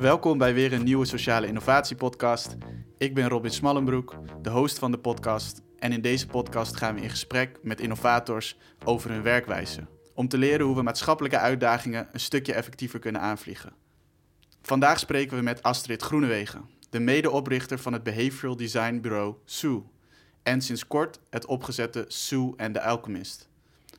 Welkom bij weer een nieuwe sociale innovatiepodcast. Ik ben Robin Smallenbroek, de host van de podcast. En in deze podcast gaan we in gesprek met innovators over hun werkwijze. Om te leren hoe we maatschappelijke uitdagingen een stukje effectiever kunnen aanvliegen. Vandaag spreken we met Astrid Groenewegen, de medeoprichter van het behavioral design bureau SOE. En sinds kort het opgezette SOE and The Alchemist.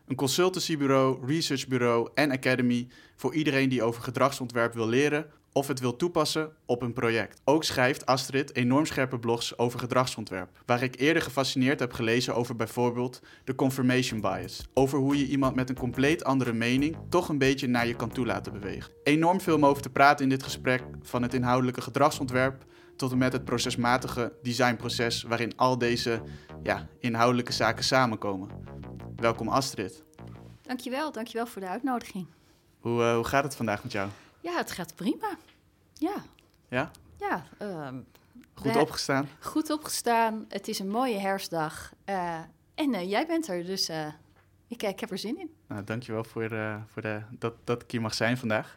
Een consultancybureau, researchbureau en academy voor iedereen die over gedragsontwerp wil leren of het wil toepassen op een project. Ook schrijft Astrid enorm scherpe blogs over gedragsontwerp, waar ik eerder gefascineerd heb gelezen over bijvoorbeeld de confirmation bias, over hoe je iemand met een compleet andere mening toch een beetje naar je kan toe laten bewegen. Enorm veel om over te praten in dit gesprek, van het inhoudelijke gedragsontwerp tot en met het procesmatige designproces waarin al deze ja, inhoudelijke zaken samenkomen. Welkom Astrid. Dankjewel, dankjewel voor de uitnodiging. Hoe, uh, hoe gaat het vandaag met jou? Ja, het gaat prima. Ja. Ja? Ja. Um, goed opgestaan? Goed opgestaan. Het is een mooie herfstdag. Uh, en uh, jij bent er, dus ik, ik heb er zin in. Nou, dankjewel voor, voor de, dat, dat ik hier mag zijn vandaag.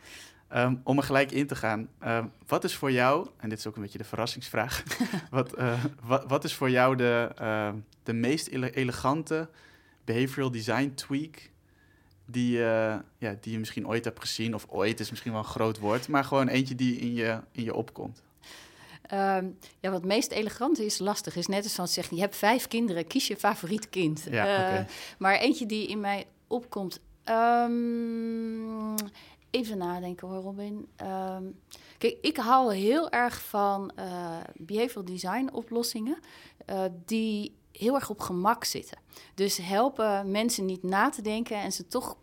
Um, om er gelijk in te gaan, um, wat is voor jou, en dit is ook een beetje de verrassingsvraag, wat, wat, wat, is voor jou de, de meest elegante behavioral design tweak die, uh, ja, die je misschien ooit hebt gezien, of ooit is misschien wel een groot woord, maar gewoon eentje die in je, in je opkomt? Um, ja, wat meest elegant is, lastig is net als van zeggen, je hebt vijf kinderen, kies je favoriet kind. Ja, uh, okay. Maar eentje die in mij opkomt, um, even nadenken hoor Robin. Um, kijk, ik hou heel erg van uh, behavioral design oplossingen die heel erg op gemak zitten. Dus helpen mensen niet na te denken en ze toch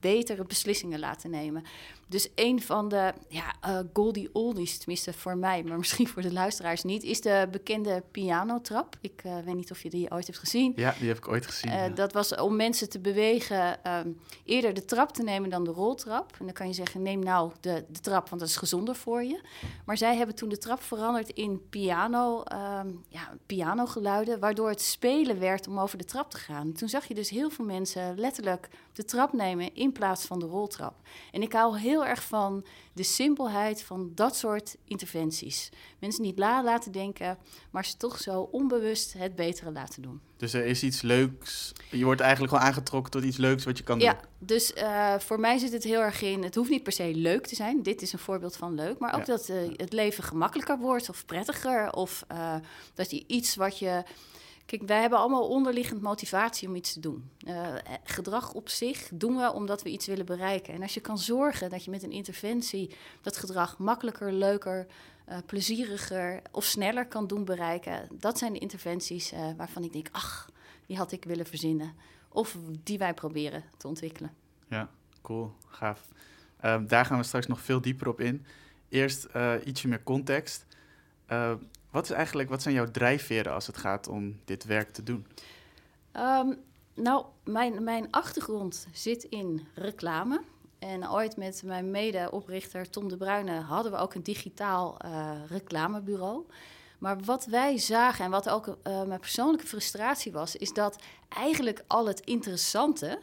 betere beslissingen laten nemen. Dus een van de ja, uh, Goldie Oldies, tenminste voor mij, maar misschien voor de luisteraars niet, is de bekende pianotrap. Ik uh, weet niet of je die ooit hebt gezien. Ja, die heb ik ooit gezien. Uh, ja. Dat was om mensen te bewegen um, eerder de trap te nemen dan de roltrap. En dan kan je zeggen, neem nou de, de trap, want dat is gezonder voor je. Maar zij hebben toen de trap veranderd in piano, um, ja, pianogeluiden, waardoor het spelen werd om over de trap te gaan. Toen zag je dus heel veel mensen letterlijk de trap nemen in plaats van de roltrap. En ik hou heel erg van de simpelheid van dat soort interventies. Mensen niet la laten denken, maar ze toch zo onbewust het betere laten doen. Dus er is iets leuks. Je wordt eigenlijk gewoon aangetrokken tot iets leuks wat je kan doen. Ja, dus uh, voor mij zit het heel erg in. Het hoeft niet per se leuk te zijn. Dit is een voorbeeld van leuk. Maar ook ja. dat uh, het leven gemakkelijker wordt of prettiger. Of uh, dat je iets wat je Kijk, wij hebben allemaal onderliggend motivatie om iets te doen. Uh, gedrag op zich doen we omdat we iets willen bereiken. En als je kan zorgen dat je met een interventie dat gedrag makkelijker, leuker, uh, plezieriger of sneller kan doen bereiken, dat zijn de interventies uh, waarvan ik denk, ach, die had ik willen verzinnen. Of die wij proberen te ontwikkelen. Ja, cool, gaaf. Daar gaan we straks nog veel dieper op in. Eerst ietsje meer context. Wat, is eigenlijk, wat zijn jouw drijfveren als het gaat om dit werk te doen? Um, nou, mijn, mijn achtergrond zit in reclame. En ooit met mijn mede-oprichter Tom de Bruyne hadden we ook een digitaal uh, reclamebureau. Maar wat wij zagen en wat ook uh, mijn persoonlijke frustratie was, is dat eigenlijk al het interessante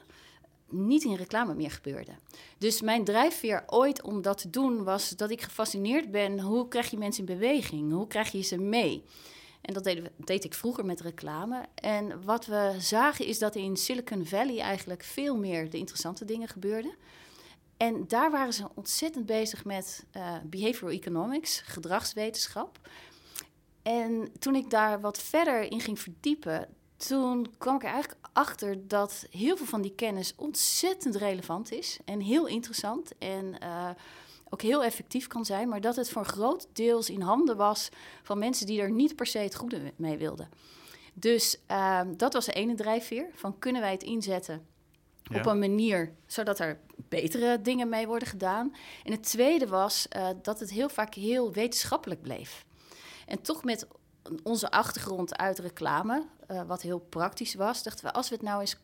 niet in reclame meer gebeurde. Dus mijn drijfveer ooit om dat te doen was dat ik gefascineerd ben. Hoe krijg je mensen in beweging? Hoe krijg je ze mee? En dat deed, ik vroeger met reclame. En wat we zagen is dat in Silicon Valley eigenlijk veel meer de interessante dingen gebeurden. En daar waren ze ontzettend bezig met uh, behavioral economics, gedragswetenschap. En toen ik daar wat verder in ging verdiepen, toen kwam ik er eigenlijk achter dat heel veel van die kennis ontzettend relevant is en heel interessant en uh, ook heel effectief kan zijn, maar dat het voor groot deels in handen was van mensen die er niet per se het goede mee wilden. Dus uh, dat was de ene drijfveer van kunnen wij het inzetten ja. op een manier zodat er betere dingen mee worden gedaan. En het tweede was uh, dat het heel vaak heel wetenschappelijk bleef. En toch met onze achtergrond uit reclame, uh, wat heel praktisch was, dachten we, als we het nou eens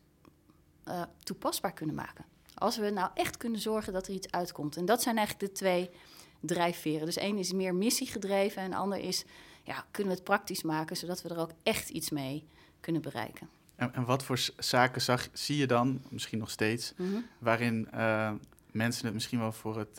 uh, toepasbaar kunnen maken. Als we nou echt kunnen zorgen dat er iets uitkomt. En dat zijn eigenlijk de twee drijfveren. Dus één is meer missiegedreven en de ander is, ja, kunnen we het praktisch maken, zodat we er ook echt iets mee kunnen bereiken. En, en wat voor zaken zag, zie je dan, misschien nog steeds, mm -hmm. waarin uh, mensen het misschien wel voor het,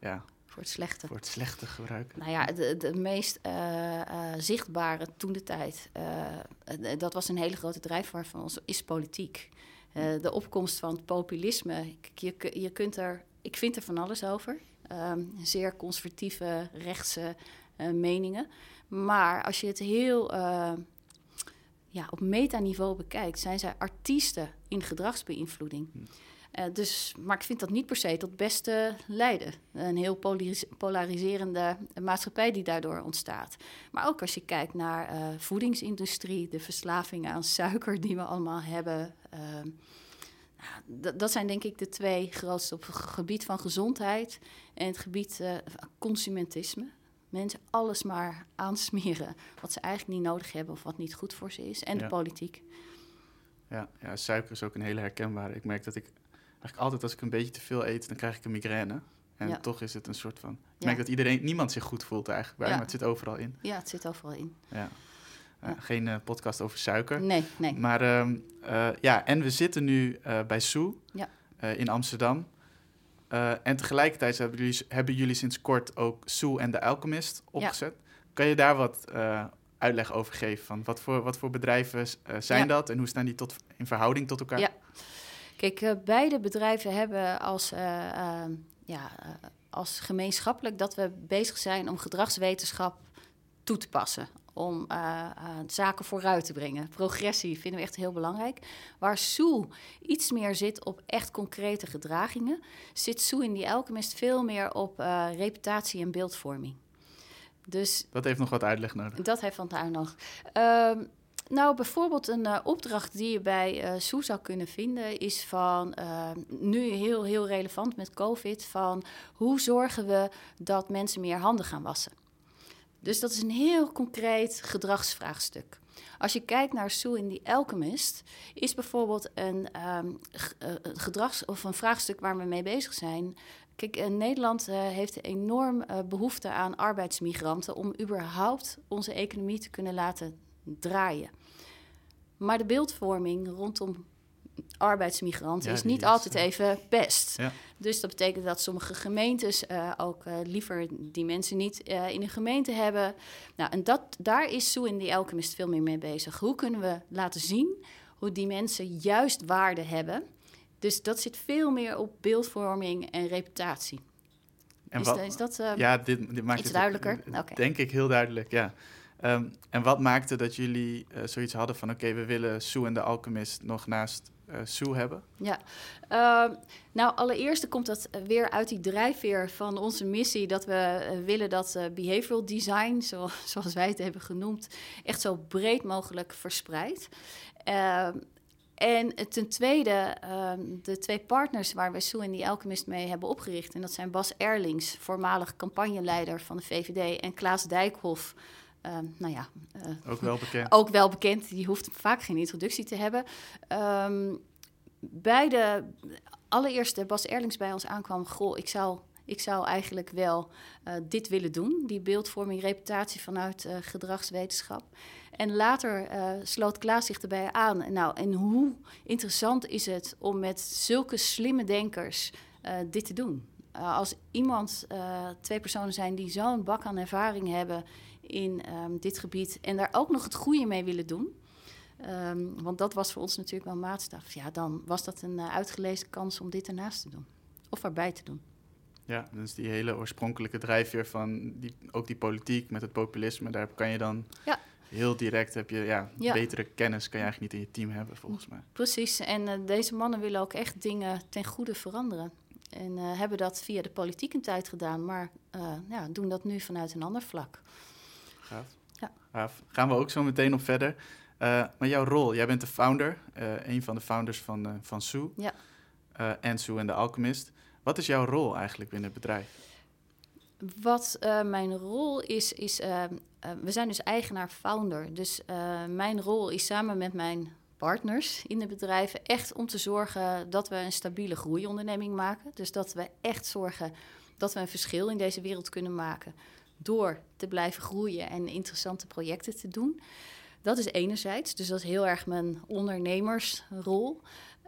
ja, voor het slechte. Voor het slechte gebruiken. Nou ja, de, de meest uh, uh, zichtbare toen de tijd, uh, dat was een hele grote drijfveer van ons, is politiek. de opkomst van het populisme. Je, je kunt er, ik vind er van alles over. Um, zeer conservatieve, rechtse meningen. Maar als je het heel ja, op metaniveau bekijkt, zijn zij artiesten in gedragsbeïnvloeding. Hm. Uh, dus, maar ik vind dat niet per se tot beste leiden. Een heel polariserende maatschappij die daardoor ontstaat. Maar ook als je kijkt naar uh, voedingsindustrie, de verslaving aan suiker die we allemaal hebben. Uh, nou, dat zijn denk ik de twee grootste op het gebied van gezondheid en het gebied consumentisme. Mensen alles maar aansmeren wat ze eigenlijk niet nodig hebben of wat niet goed voor ze is. En de politiek. Ja, ja, suiker is ook een hele herkenbare. Ik merk dat ik eigenlijk altijd als ik een beetje te veel eet, dan krijg ik een migraine. En toch is het een soort van. Ik merk dat iedereen, niemand zich goed voelt eigenlijk bij, maar het zit overal in. Ja, het zit overal in. Ja. Uh, geen uh, podcast over suiker. Nee, nee. Maar uh, ja, en we zitten nu bij Sue ja. in Amsterdam. en tegelijkertijd hebben jullie, hebben jullie sinds kort ook Sue en de Alchemist opgezet. Kan je daar wat uitleg over geven? Van wat, voor, wat voor bedrijven zijn dat en hoe staan die tot, in verhouding tot elkaar? Ja. Kijk, uh, beide bedrijven hebben als, uh, uh, ja, als gemeenschappelijk dat we bezig zijn om gedragswetenschap toe te passen. Om zaken vooruit te brengen. Progressie vinden we echt heel belangrijk. Waar Sue iets meer zit op echt concrete gedragingen, zit Sue in die Alchemist veel meer op reputatie en beeldvorming. Dus, dat heeft nog wat uitleg nodig. Dat heeft wat uitleg nodig. Ehm, nou, bijvoorbeeld een uh, opdracht die je bij uh, Soe zou kunnen vinden, is van uh, nu heel, heel relevant met COVID, van hoe zorgen we dat mensen meer handen gaan wassen? Dus dat is een heel concreet gedragsvraagstuk. Als je kijkt naar Sue in the Alchemist, is bijvoorbeeld een um, gedrags- of een vraagstuk waar we mee bezig zijn. Kijk, Nederland heeft enorm behoefte aan arbeidsmigranten om überhaupt onze economie te kunnen laten draaien. Maar de beeldvorming rondom arbeidsmigranten is niet altijd even best. Ja. Dus dat betekent dat sommige gemeentes uh, ook uh, liever die mensen niet uh, in een gemeente hebben. Nou, en dat, daar is Sue in the Alchemist veel meer mee bezig. Hoe kunnen we laten zien hoe die mensen juist waarde hebben? Dus dat zit veel meer op beeldvorming en reputatie. En is, wat, is, dat ja, dit, dit maakt iets het, duidelijker? Denk ik heel duidelijk, ja. Um, en wat maakte dat jullie uh, zoiets hadden van... oké, we willen Sue en de Alchemist nog naast uh, Sue hebben? Ja, uh, nou allereerst komt dat weer uit die drijfveer van onze missie... dat we uh, willen dat behavioral design, zo, zoals wij het hebben genoemd... echt zo breed mogelijk verspreidt. Ehm, en ten tweede, de twee partners waar we Sue en die Alchemist mee hebben opgericht... en dat zijn Bas Erlings, voormalig campagneleider van de VVD... en Klaas Dijkhoff... Uh, nou ja, uh, ook wel bekend. Ook wel bekend. Die hoeft vaak geen introductie te hebben. Um, bij de allereerste Bas Erlings bij ons aankwam, goh, ik zou, ik zou eigenlijk wel uh, dit willen doen. Die beeldvorming, reputatie vanuit uh, gedragswetenschap. En later sloot Klaas zich erbij aan. Nou, en hoe interessant is het om met zulke slimme denkers dit te doen? als iemand, twee personen zijn die zo'n bak aan ervaring hebben in um, dit gebied en daar ook nog het goede mee willen doen. Um, want dat was voor ons natuurlijk wel maatstaf. Ja, dan was dat een uh, uitgelezen kans om dit ernaast te doen. Of erbij te doen. Ja, dus die hele oorspronkelijke drijfveer van die, ook die politiek met het populisme, daar kan je dan ja. heel direct heb je ja, ja, betere kennis kan je eigenlijk niet in je team hebben, volgens mij. Precies, en uh, deze mannen willen ook echt dingen ten goede veranderen. En uh, hebben dat via de politiek een tijd gedaan, maar ja, doen dat nu vanuit een ander vlak. Gaaf. Ja. Gaaf. Gaan we ook zo meteen op verder. Uh, maar jouw rol, jij bent de founder, uh, een van de founders van, uh, van Sue. Ja. en Sue en de Alchemist. Wat is jouw rol eigenlijk binnen het bedrijf? Wat mijn rol is, is we zijn dus eigenaar-founder. Dus mijn rol is samen met mijn partners in de bedrijven echt om te zorgen dat we een stabiele groeionderneming maken. Dus dat we echt zorgen dat we een verschil in deze wereld kunnen maken door te blijven groeien en interessante projecten te doen. Dat is enerzijds, dus dat is heel erg mijn ondernemersrol.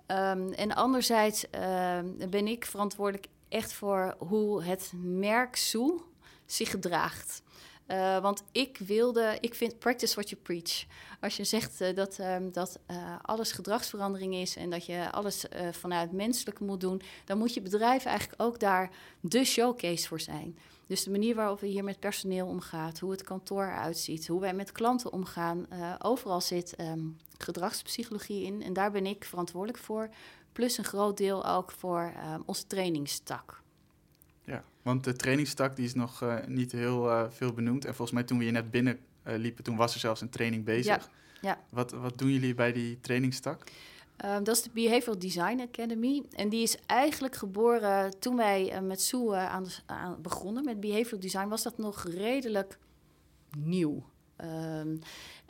Um, en anderzijds uh, ben ik verantwoordelijk echt voor hoe het merk Soe zich gedraagt. Uh, want ik wilde, ik vind practice what you preach. Als je zegt uh, dat, um, dat uh, alles gedragsverandering is en dat je alles vanuit menselijke moet doen, dan moet je bedrijf eigenlijk ook daar de showcase voor zijn. Dus de manier waarop we hier met personeel omgaan, hoe het kantoor eruit ziet, hoe wij met klanten omgaan, overal zit um, gedragspsychologie in. En daar ben ik verantwoordelijk voor. Plus een groot deel ook voor um, onze trainingstak. Ja, want de trainingstak die is nog uh, niet heel uh, veel benoemd. En volgens mij toen we hier net binnen liepen, toen was er zelfs een training bezig. Ja. ja. Wat, wat doen jullie bij die trainingstak? Um, dat is de Behavioral Design Academy. En die is eigenlijk geboren toen wij met Sue aan, de, aan begonnen met Behavioral Design. Was dat nog redelijk nieuw. Um,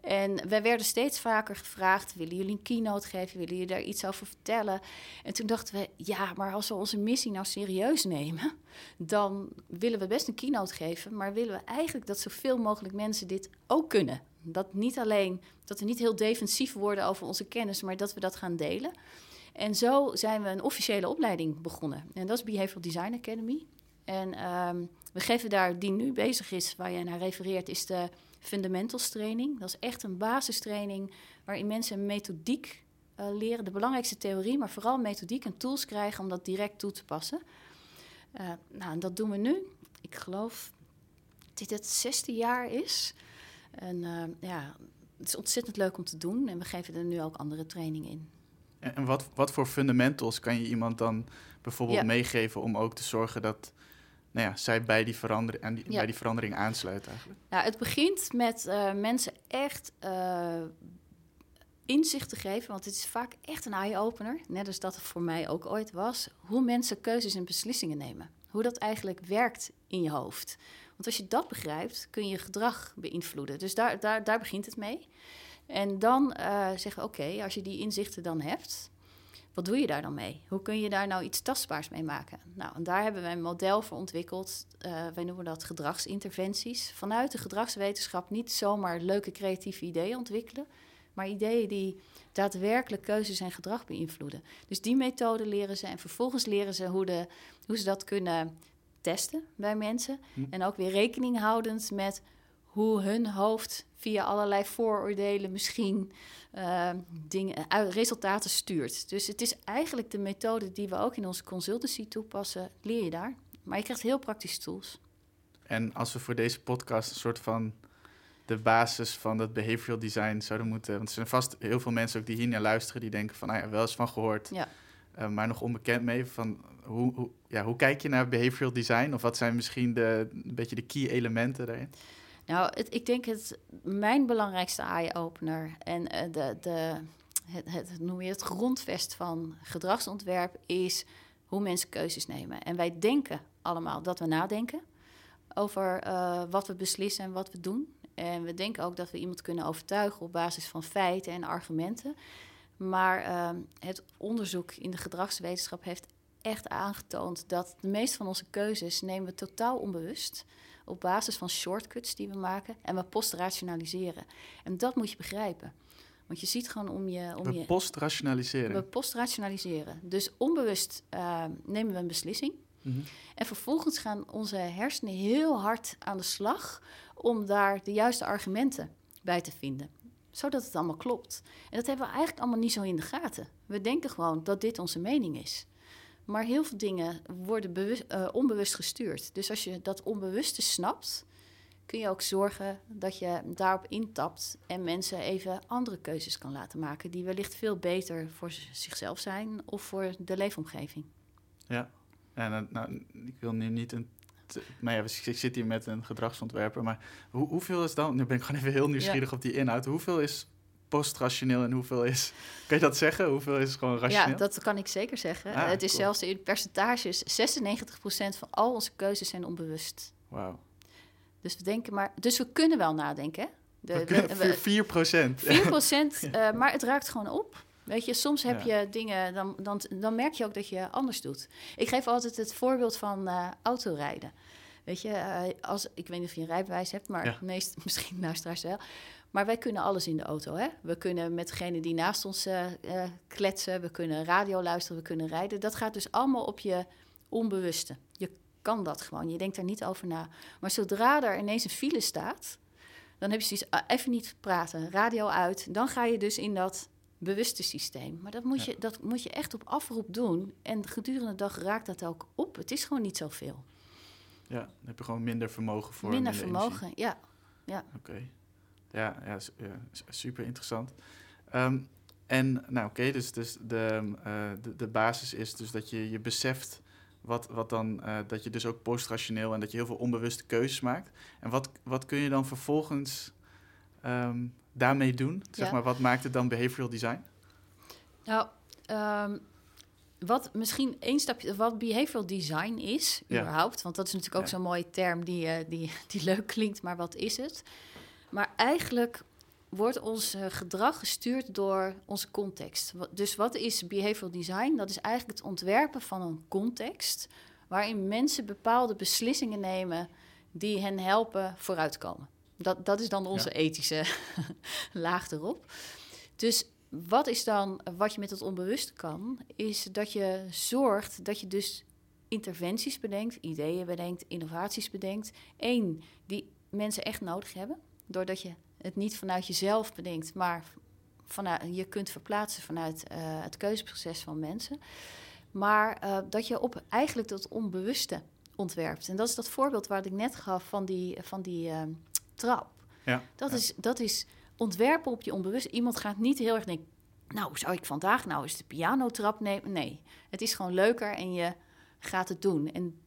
en wij werden steeds vaker gevraagd: willen jullie een keynote geven? Willen jullie daar iets over vertellen? En toen dachten we: ja, maar als we onze missie nou serieus nemen, dan willen we best een keynote geven, maar willen we eigenlijk dat zoveel mogelijk mensen dit ook kunnen. Dat niet alleen dat we niet heel defensief worden over onze kennis, maar dat we dat gaan delen. En zo zijn we een officiële opleiding begonnen. En dat is Behavioral Design Academy. En um, we geven daar, die nu bezig is, waar jij naar refereert, is de fundamentals training. Dat is echt een basistraining waarin mensen methodiek uh, leren. De belangrijkste theorie, maar vooral methodiek en tools krijgen om dat direct toe te passen. Uh, nou, en dat doen we nu. Ik geloof dit het zesde jaar is. En uh, ja, het is ontzettend leuk om te doen. En we geven er nu ook andere trainingen in. En, en wat, wat voor fundamentals kan je iemand dan bijvoorbeeld ja. meegeven om ook te zorgen dat nou ja, zij bij die, verandering, aan die, ja. bij die verandering aansluit eigenlijk? Nou, het begint met uh, mensen echt uh, inzicht te geven, want het is vaak echt een eye-opener, net als dat het voor mij ook ooit was, hoe mensen keuzes en beslissingen nemen. Hoe dat eigenlijk werkt in je hoofd. Want als je dat begrijpt, kun je gedrag beïnvloeden. Dus daar, daar, daar begint het mee. En dan uh, zeggen, oké, als je die inzichten dan hebt, wat doe je daar dan mee? Hoe kun je daar nou iets tastbaars mee maken? Nou, en daar hebben we een model voor ontwikkeld. Uh, wij noemen dat gedragsinterventies. Vanuit de gedragswetenschap niet zomaar leuke creatieve ideeën ontwikkelen, maar ideeën die daadwerkelijk keuzes en gedrag beïnvloeden. Dus die methode leren ze en vervolgens leren ze hoe, de, hoe ze dat kunnen testen bij mensen. Hm. En ook weer rekening houdend met hoe hun hoofd via allerlei vooroordelen misschien uh, dingen, resultaten stuurt. Dus het is eigenlijk de methode die we ook in onze consultancy toepassen, leer je daar. Maar je krijgt heel praktische tools. En als we voor deze podcast een soort van de basis van dat behavioral design zouden moeten... want er zijn vast heel veel mensen ook die hier naar luisteren... die denken van, nou ja, wel eens van gehoord... Ja. Uh, maar nog onbekend mee. Van hoe, hoe, ja, hoe kijk je naar behavioral design? Of wat zijn misschien de, een beetje de key elementen daarin? Nou, het, ik denk het mijn belangrijkste eye-opener en uh, de, de, het, het, noem je het grondvest van gedragsontwerp is hoe mensen keuzes nemen. En wij denken allemaal dat we nadenken over uh, wat we beslissen en wat we doen. En we denken ook dat we iemand kunnen overtuigen op basis van feiten en argumenten. Maar uh, het onderzoek in de gedragswetenschap heeft echt aangetoond dat de meeste van onze keuzes nemen we totaal onbewust op basis van shortcuts die we maken en we postrationaliseren. En dat moet je begrijpen. Want je ziet gewoon om je... Om we postrationaliseren? We postrationaliseren. Dus onbewust uh, nemen we een beslissing. Mm -hmm. En vervolgens gaan onze hersenen heel hard aan de slag om daar de juiste argumenten bij te vinden. Zodat het allemaal klopt. En dat hebben we eigenlijk allemaal niet zo in de gaten. We denken gewoon dat dit onze mening is. Maar heel veel dingen worden bewust, uh, onbewust gestuurd. Dus als je dat onbewuste snapt, kun je ook zorgen dat je daarop intapt en mensen even andere keuzes kan laten maken die wellicht veel beter voor zichzelf zijn of voor de leefomgeving. Ja, en nou, ik wil nu niet een. Maar ja, ik zit hier met een gedragsontwerper, maar hoe, hoeveel is dan? Nu ben ik gewoon even heel nieuwsgierig ja. op die inhoud. Hoeveel is postrationeel en hoeveel is... Kan je dat zeggen? Hoeveel is gewoon rationeel? Ja, dat kan ik zeker zeggen. Ah, het is cool. zelfs in percentages... 96% van al onze keuzes zijn onbewust. Wauw. Dus we denken maar... Dus we kunnen wel nadenken. De, we, we, 4 procent. 4 procent, uh, maar het raakt gewoon op. Weet je, soms heb ja. je dingen, dan, dan, dan merk je ook dat je anders doet. Ik geef altijd het voorbeeld van uh, autorijden. Weet je, uh, als, ik weet niet of je een rijbewijs hebt, maar ja. meest, misschien luisteraars wel. Maar wij kunnen alles in de auto. Hè? We kunnen met degene die naast ons uh, uh, kletsen, we kunnen radio luisteren, we kunnen rijden. Dat gaat dus allemaal op je onbewuste. Je kan dat gewoon, je denkt er niet over na. Maar zodra er ineens een file staat, dan heb je zoiets, ah, even niet praten, radio uit. Dan ga je dus in dat bewuste systeem. Maar dat moet, je, dat moet je echt op afroep doen. En gedurende de dag raakt dat ook op. Het is gewoon niet zoveel. Ja, dan heb je gewoon minder vermogen voor. Minder, vermogen, ja. ja. Oké. Ja, ja, super interessant. Ehm, en nou oké, dus, dus de, uh, de, de, basis is dus dat je je beseft wat, wat dan, uh, dat je dus ook postrationeel en dat je heel veel onbewuste keuzes maakt. En wat, wat kun je dan vervolgens um, daarmee doen? Zeg maar, wat maakt het dan behavioral design? Nou, um, wat misschien één stapje, wat behavioral design is, ja. überhaupt, want dat is natuurlijk ook zo'n mooie term die, uh, die, die leuk klinkt, maar wat is het? Maar eigenlijk wordt ons uh, gedrag gestuurd door onze context. Dus wat is behavioral design? Dat is eigenlijk het ontwerpen van een context waarin mensen bepaalde beslissingen nemen die hen helpen vooruitkomen. Dat, dat is dan onze ethische laag erop. Dus wat is dan wat je met het onbewuste kan, is dat je zorgt dat je dus interventies bedenkt, ideeën bedenkt, innovaties bedenkt. Eén, die mensen echt nodig hebben, doordat je het niet vanuit jezelf bedenkt, maar vanuit, je kunt verplaatsen vanuit uh, het keuzeproces van mensen. Maar uh, dat je op eigenlijk dat onbewuste ontwerpt. En dat is dat voorbeeld waar ik net gaf van die, van die uh, trap. Ja, dat, Is, dat is ontwerpen op je onbewust. Iemand gaat niet heel erg denken, nou, zou ik vandaag nou eens de pianotrap nemen? Nee, het is gewoon leuker en je gaat het doen. En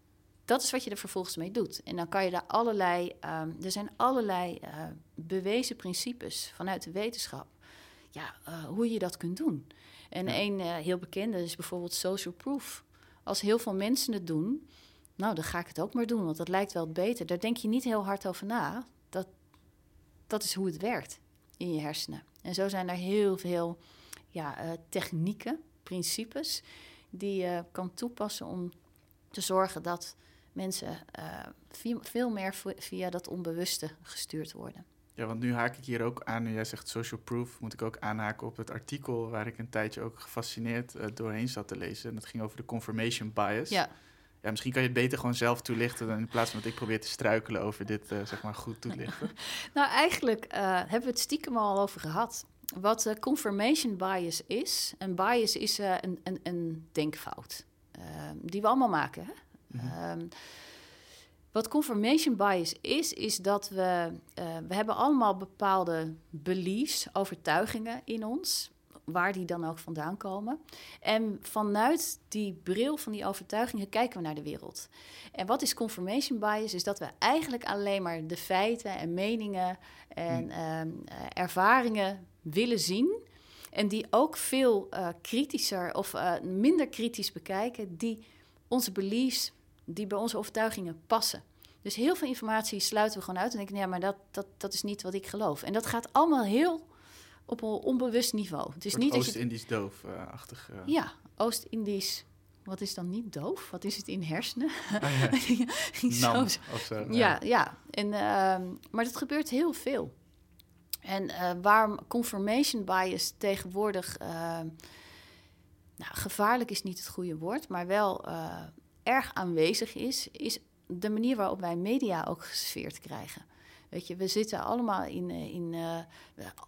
dat is wat je er vervolgens mee doet. En dan kan je daar allerlei, um, er zijn allerlei uh, bewezen principes vanuit de wetenschap. Ja, uh, hoe je dat kunt doen. En ja. een uh, heel bekende is bijvoorbeeld social proof. Als heel veel mensen het doen, nou, dan ga ik het ook maar doen, want dat lijkt wel beter. Daar denk je niet heel hard over na. Dat, is hoe het werkt in je hersenen. En zo zijn er heel veel ja, uh, technieken, principes, die je kan toepassen om te zorgen dat mensen uh, veel meer via dat onbewuste gestuurd worden. Ja, want nu haak ik hier ook aan, nu jij zegt social proof, moet ik ook aanhaken op het artikel waar ik een tijdje ook gefascineerd uh, doorheen zat te lezen. En dat ging over de confirmation bias. Ja. Ja, misschien kan je het beter gewoon zelf toelichten dan in plaats van dat ik probeer te struikelen over dit, uh, zeg maar, goed toelichten. nou, eigenlijk uh, hebben we het stiekem al over gehad. Wat uh, confirmation bias is, een bias is een, een, een, denkfout ehm, die we allemaal maken. Hè? Mm -hmm. wat confirmation bias is, is dat we, we hebben allemaal bepaalde beliefs, overtuigingen in ons waar die dan ook vandaan komen. En vanuit die bril van die overtuigingen kijken we naar de wereld. En wat is confirmation bias? Is dat we eigenlijk alleen maar de feiten en meningen en uh, ervaringen willen zien. En die ook veel uh, kritischer of uh, minder kritisch bekijken, die onze beliefs, die bij onze overtuigingen passen. Dus heel veel informatie sluiten we gewoon uit en denken, ja, maar dat, dat, dat is niet wat ik geloof. En dat gaat allemaal heel op een onbewust niveau. Het is niet Oost-Indisch doof-achtig. Uh, ja, Oost-Indisch. Wat is dan niet doof? Wat is het in hersenen? Ah, ja. Nam, of zo. Ja, ja. En, uh, maar dat gebeurt heel veel. En uh, waar confirmation bias tegenwoordig... Ehm, nou, gevaarlijk is niet het goede woord, maar wel eh, erg aanwezig is... is de manier waarop wij media ook gesfeerd krijgen. Weet je, we zitten allemaal in, eh, in uh,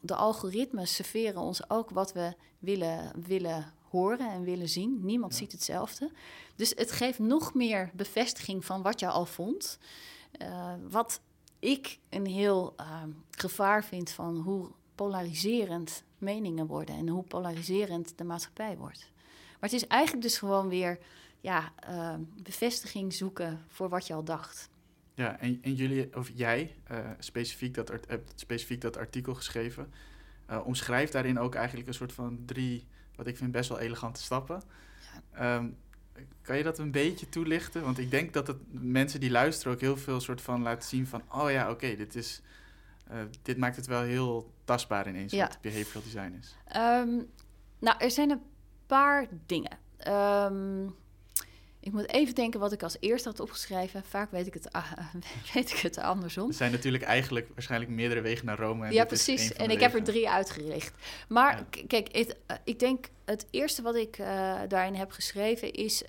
de algoritmes serveren ons ook wat we willen, willen horen en willen zien. Niemand ziet hetzelfde. Dus het geeft nog meer bevestiging van wat je al vond. Uh, wat ik een heel uh, gevaar vind van hoe polariserend meningen worden en hoe polariserend de maatschappij wordt. Maar het is eigenlijk dus gewoon weer ja, uh, bevestiging zoeken voor wat je al dacht. Ja, en, en jullie, of jij, uh, specifiek, dat, hebt specifiek dat artikel geschreven. Uh, omschrijft daarin ook eigenlijk een soort van drie, wat ik vind best wel elegante stappen. Ja. Um, kan je dat een beetje toelichten? Want ik denk dat het mensen die luisteren ook heel veel soort van laten zien van... oh ja, oké, okay, dit is... Uh, dit maakt het wel heel tastbaar ineens ja. wat behavioral design is. Um, nou, er zijn een paar dingen. Um, ik moet even denken wat ik als eerste had opgeschreven. Vaak weet ik het, uh, weet ik het andersom. Er zijn natuurlijk eigenlijk waarschijnlijk meerdere wegen naar Rome. En ja, precies. En ik heb er drie uitgericht. Maar ja. kijk, het, uh, ik denk het eerste wat ik uh, daarin heb geschreven is...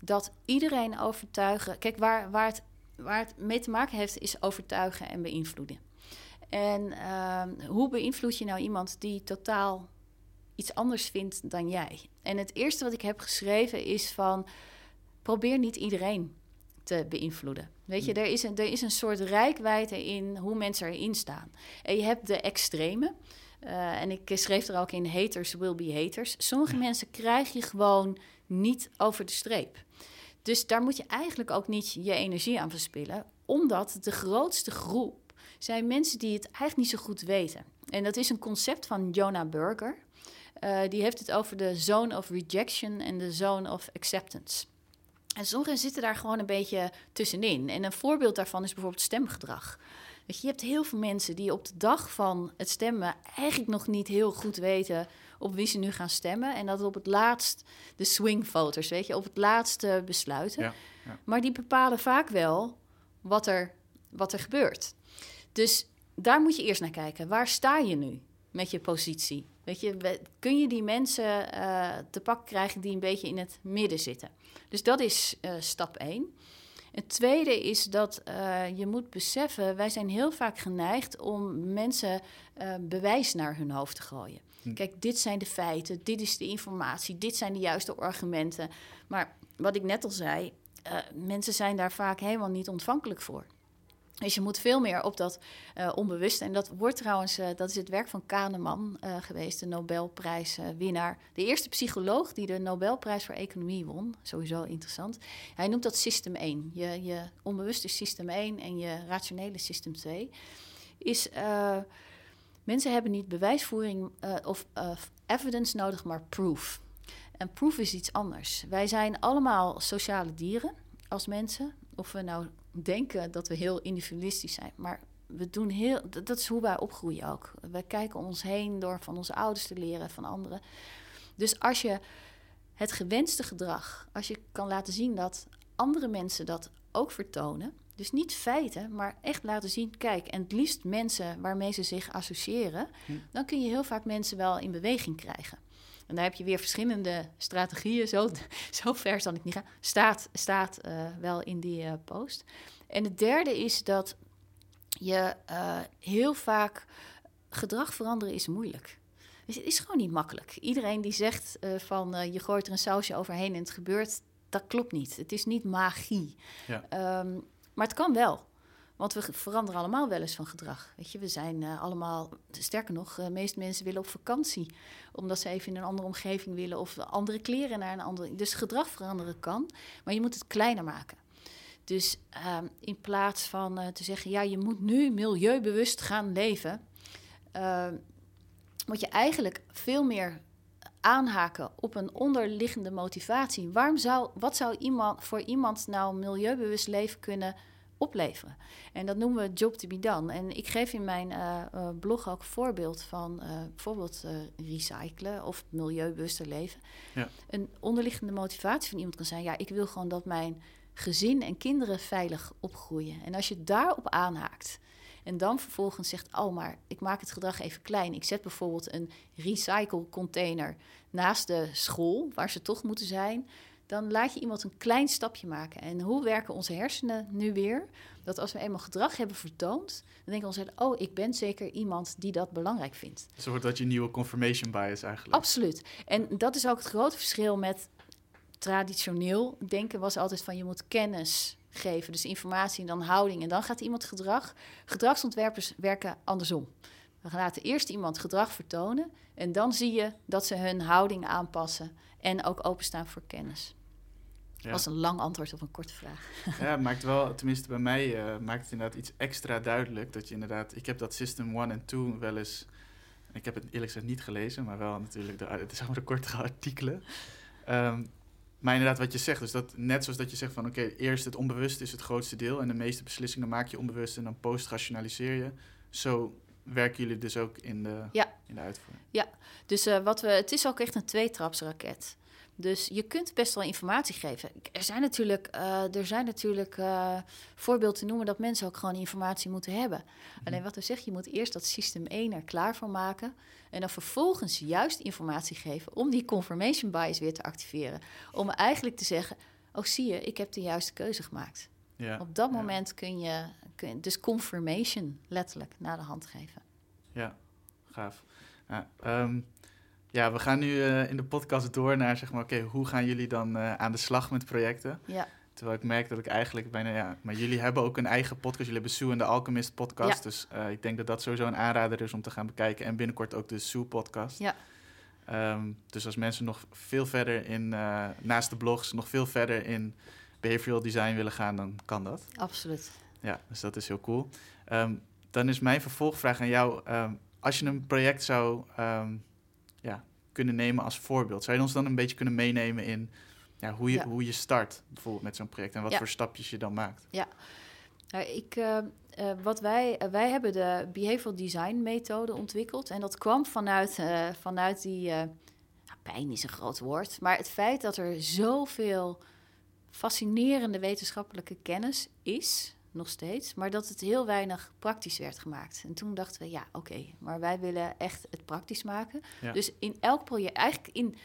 dat iedereen overtuigen. Kijk, waar, waar, het, waar het mee te maken heeft, is overtuigen en beïnvloeden. En ehm, hoe beïnvloed je nou iemand die totaal iets anders vindt dan jij? En het eerste wat ik heb geschreven is van probeer niet iedereen te beïnvloeden. Weet je, er is, een, er is een soort rijkwijde in hoe mensen erin staan. En je hebt de extreme. Uh, en ik schreef er ook in: haters will be haters. Sommige mensen krijg je gewoon niet over de streep. Dus daar moet je eigenlijk ook niet je energie aan verspillen, omdat de grootste groep zijn mensen die het eigenlijk niet zo goed weten. En dat is een concept van Jonah Berger. Uh, die heeft het over de zone of rejection en de zone of acceptance. En sommigen zitten daar gewoon een beetje tussenin. En een voorbeeld daarvan is bijvoorbeeld stemgedrag. Weet je, je hebt heel veel mensen die op de dag van het stemmen eigenlijk nog niet heel goed weten op wie ze nu gaan stemmen. En dat op het laatst de swing voters, weet je, op het laatste besluiten. Ja, ja. Maar die bepalen vaak wel wat er, wat er gebeurt. Dus daar moet je eerst naar kijken. Waar sta je nu met je positie? Weet je, kun je die mensen uh, te pak krijgen die een beetje in het midden zitten? Dus dat is uh, stap 1. Het tweede is dat uh, je moet beseffen, wij zijn heel vaak geneigd om mensen bewijs naar hun hoofd te gooien. Hm. Kijk, dit zijn de feiten, dit is de informatie, dit zijn de juiste argumenten. Maar wat ik net al zei, mensen zijn daar vaak helemaal niet ontvankelijk voor. Dus je moet veel meer op dat uh, onbewuste. En dat wordt trouwens, uh, dat is het werk van Kahneman uh, geweest, de Nobelprijswinnaar. de eerste psycholoog die de Nobelprijs voor economie won. Sowieso interessant. Hij noemt dat system 1. Je, je onbewuste system 1 en je rationele system 2. Is, mensen hebben niet bewijsvoering of evidence nodig, maar proof. En proof is iets anders. Wij zijn allemaal sociale dieren als mensen. Of we nou denken dat we heel individualistisch zijn. Maar we doen heel. Dat is hoe wij opgroeien ook. We kijken om ons heen door van onze ouders te leren, van anderen. Dus als je het gewenste gedrag, als je kan laten zien dat andere mensen dat ook vertonen. Dus niet feiten, maar echt laten zien, kijk, en het liefst mensen waarmee ze zich associëren, hm. dan kun je heel vaak mensen wel in beweging krijgen. En daar heb je weer verschillende strategieën. Zo, zo ver zal ik niet gaan. Staat, staat uh, wel in die uh, post. En het derde is dat je uh, heel vaak gedrag veranderen is moeilijk. Dus het is gewoon niet makkelijk. Iedereen die zegt van je gooit er een sausje overheen en het gebeurt, dat klopt niet. Het is niet magie. Ja. Um, maar het kan wel. Want we veranderen allemaal wel eens van gedrag. Weet je, we zijn uh, allemaal, sterker nog, de uh, meeste mensen willen op vakantie. Omdat ze even in een andere omgeving willen of andere kleren naar een andere. Dus gedrag veranderen kan, maar je moet het kleiner maken. Dus uh, in plaats van uh, te zeggen, ja, je moet nu milieubewust gaan leven, ehm, moet je eigenlijk veel meer aanhaken op een onderliggende motivatie. Waarom zou, wat zou iemand, voor iemand nou milieubewust leven kunnen opleveren. En dat noemen we job to be done. En ik geef in mijn uh, uh, blog ook voorbeeld van uh, bijvoorbeeld recyclen of milieubewuster leven. Ja. Een onderliggende motivatie van iemand kan zijn: ja, ik wil gewoon dat mijn gezin en kinderen veilig opgroeien. En als je daarop aanhaakt. En dan vervolgens zegt: Oh, maar ik maak het gedrag even klein. Ik zet bijvoorbeeld een recycle container naast de school, waar ze toch moeten zijn dan laat je iemand een klein stapje maken. En hoe werken onze hersenen nu weer? Dat als we eenmaal gedrag hebben vertoond, dan denken onze hersenen, oh, ik ben zeker iemand die dat belangrijk vindt. Zo wordt dat je nieuwe confirmation bias eigenlijk. Absoluut. En dat is ook het grote verschil met traditioneel denken was altijd van je moet kennis geven, dus informatie en dan houding en dan gaat iemand gedrag. Gedragsontwerpers werken andersom. We laten eerst iemand gedrag vertonen en dan zie je dat ze hun houding aanpassen en ook openstaan voor kennis. Dat was een lang antwoord op een korte vraag. Ja, het maakt wel, tenminste bij mij, uh, maakt het inderdaad iets extra duidelijk. Dat je inderdaad, ik heb dat System 1 en 2 wel eens, ik heb het eerlijk gezegd niet gelezen, maar wel natuurlijk, de, het is allemaal de kortere artikelen. Um, maar inderdaad, wat je zegt, dus dat net zoals dat je zegt van oké, eerst het onbewust is het grootste deel en de meeste beslissingen maak je onbewust en dan post-rationaliseer je. Zo werken jullie dus ook in de, ja. in de uitvoering. Ja, dus uh, wat we, het is ook echt een tweetrapsraket. Dus je kunt best wel informatie geven. Er zijn natuurlijk, uh, er zijn natuurlijk uh, voorbeelden te noemen dat mensen ook gewoon informatie moeten hebben. Mhm. Alleen wat we zeggen, je moet eerst dat systeem 1 er klaar voor maken. En dan vervolgens juist informatie geven om die confirmation bias weer te activeren. Om eigenlijk te zeggen, oh zie je, ik heb de juiste keuze gemaakt. Ja. Op dat ja. moment kun je, kun je dus confirmation letterlijk naar de hand geven. Ja, gaaf. Ja, ehm, ja we gaan nu eh, in de podcast door naar, zeg maar, oké, hoe gaan jullie dan eh, aan de slag met projecten? Ja, Terwijl ik merk dat ik eigenlijk bijna, ja, maar jullie hebben ook een eigen podcast. Jullie hebben Sue en de Alchemist podcast. Ja. Dus eh, ik denk dat dat sowieso een aanrader is om te gaan bekijken. En binnenkort ook de Sue podcast. Ja. Ehm, dus als mensen nog veel verder in, naast de blogs, nog veel verder in behavioral design willen gaan, dan kan dat. absoluut. Ja, dus dat is heel cool. Ehm, dan is mijn vervolgvraag aan jou. ehm, als je een project zou ja, kunnen nemen als voorbeeld, zou je ons dan een beetje kunnen meenemen in ja, hoe, je, Ja. hoe je start bijvoorbeeld met zo'n project en wat Ja. voor stapjes je dan maakt? Nou, ik, eh, eh, wat wij, eh, wij hebben de behavioral design methode ontwikkeld. En dat kwam vanuit, vanuit die. nou, pijn is een groot woord. Maar het feit dat er zoveel fascinerende wetenschappelijke kennis is, nog steeds. Maar dat het heel weinig praktisch werd gemaakt. En toen dachten we, ja, oké, maar wij willen echt het praktisch maken. Ja. Dus in elk project, eigenlijk in,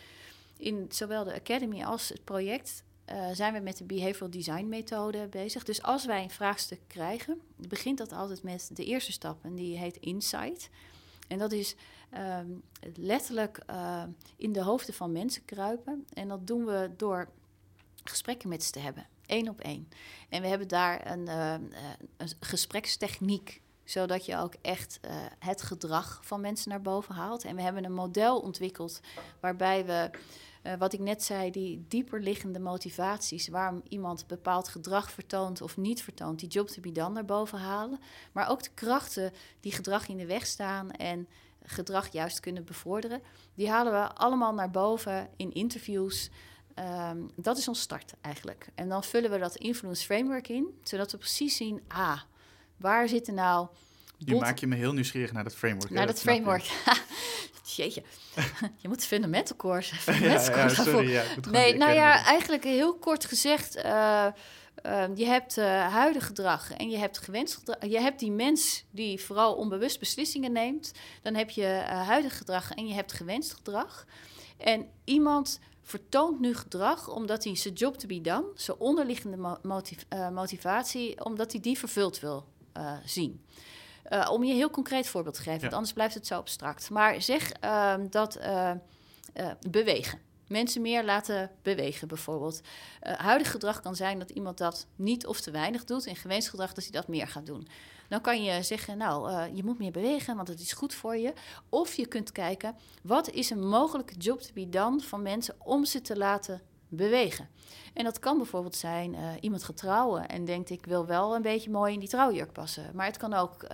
in zowel de academy als het project eh, zijn we met de behavioral design methode bezig. Dus als wij een vraagstuk krijgen, begint dat altijd met de eerste stap en die heet insight. En dat is ehm, letterlijk eh, in de hoofden van mensen kruipen. En dat doen we door gesprekken met ze te hebben, één op één. En we hebben daar een, eh, eh, een gesprekstechniek zodat je ook echt eh, het gedrag van mensen naar boven haalt. En we hebben een model ontwikkeld waarbij we wat ik net zei, die dieper liggende motivaties, waarom iemand bepaald gedrag vertoont of niet vertoont, die job to be done naar boven halen. Maar ook de krachten die gedrag in de weg staan en gedrag juist kunnen bevorderen, die halen we allemaal naar boven in interviews. Ehm, dat is ons start eigenlijk. En dan vullen we dat influence framework in, zodat we precies zien, ah, waar zitten nou Nu bot- maak je me heel nieuwsgierig naar dat framework. hè? naar dat je. framework. Jeetje, je moet fundamental course. fundamental ja, course sorry. Ja, gewoon Nee, nou ja, eigenlijk heel kort gezegd. eh, eh, je hebt eh huidig gedrag en je hebt gewenst gedrag. Je hebt die mens die vooral onbewust beslissingen neemt. Dan heb je eh, huidig gedrag en je hebt gewenst gedrag. En iemand vertoont nu gedrag omdat hij zijn job to be done, zijn onderliggende motiv- eh, motivatie, omdat hij die vervuld wil eh, zien. Eh, om je een heel concreet voorbeeld te geven, want anders blijft het zo abstract. Maar zeg ehm, dat bewegen. Mensen meer laten bewegen, bijvoorbeeld. Eh, huidig gedrag kan zijn dat iemand dat niet of te weinig doet. En gewenst gedrag dat hij dat meer gaat doen. Dan kan je zeggen, nou, eh, je moet meer bewegen, want het is goed voor je. Of je kunt kijken, wat is een mogelijke job to be done van mensen om ze te laten bewegen. En dat kan bijvoorbeeld zijn, eh, iemand gaat trouwen en denkt, ik wil wel een beetje mooi in die trouwjurk passen. Maar het kan ook...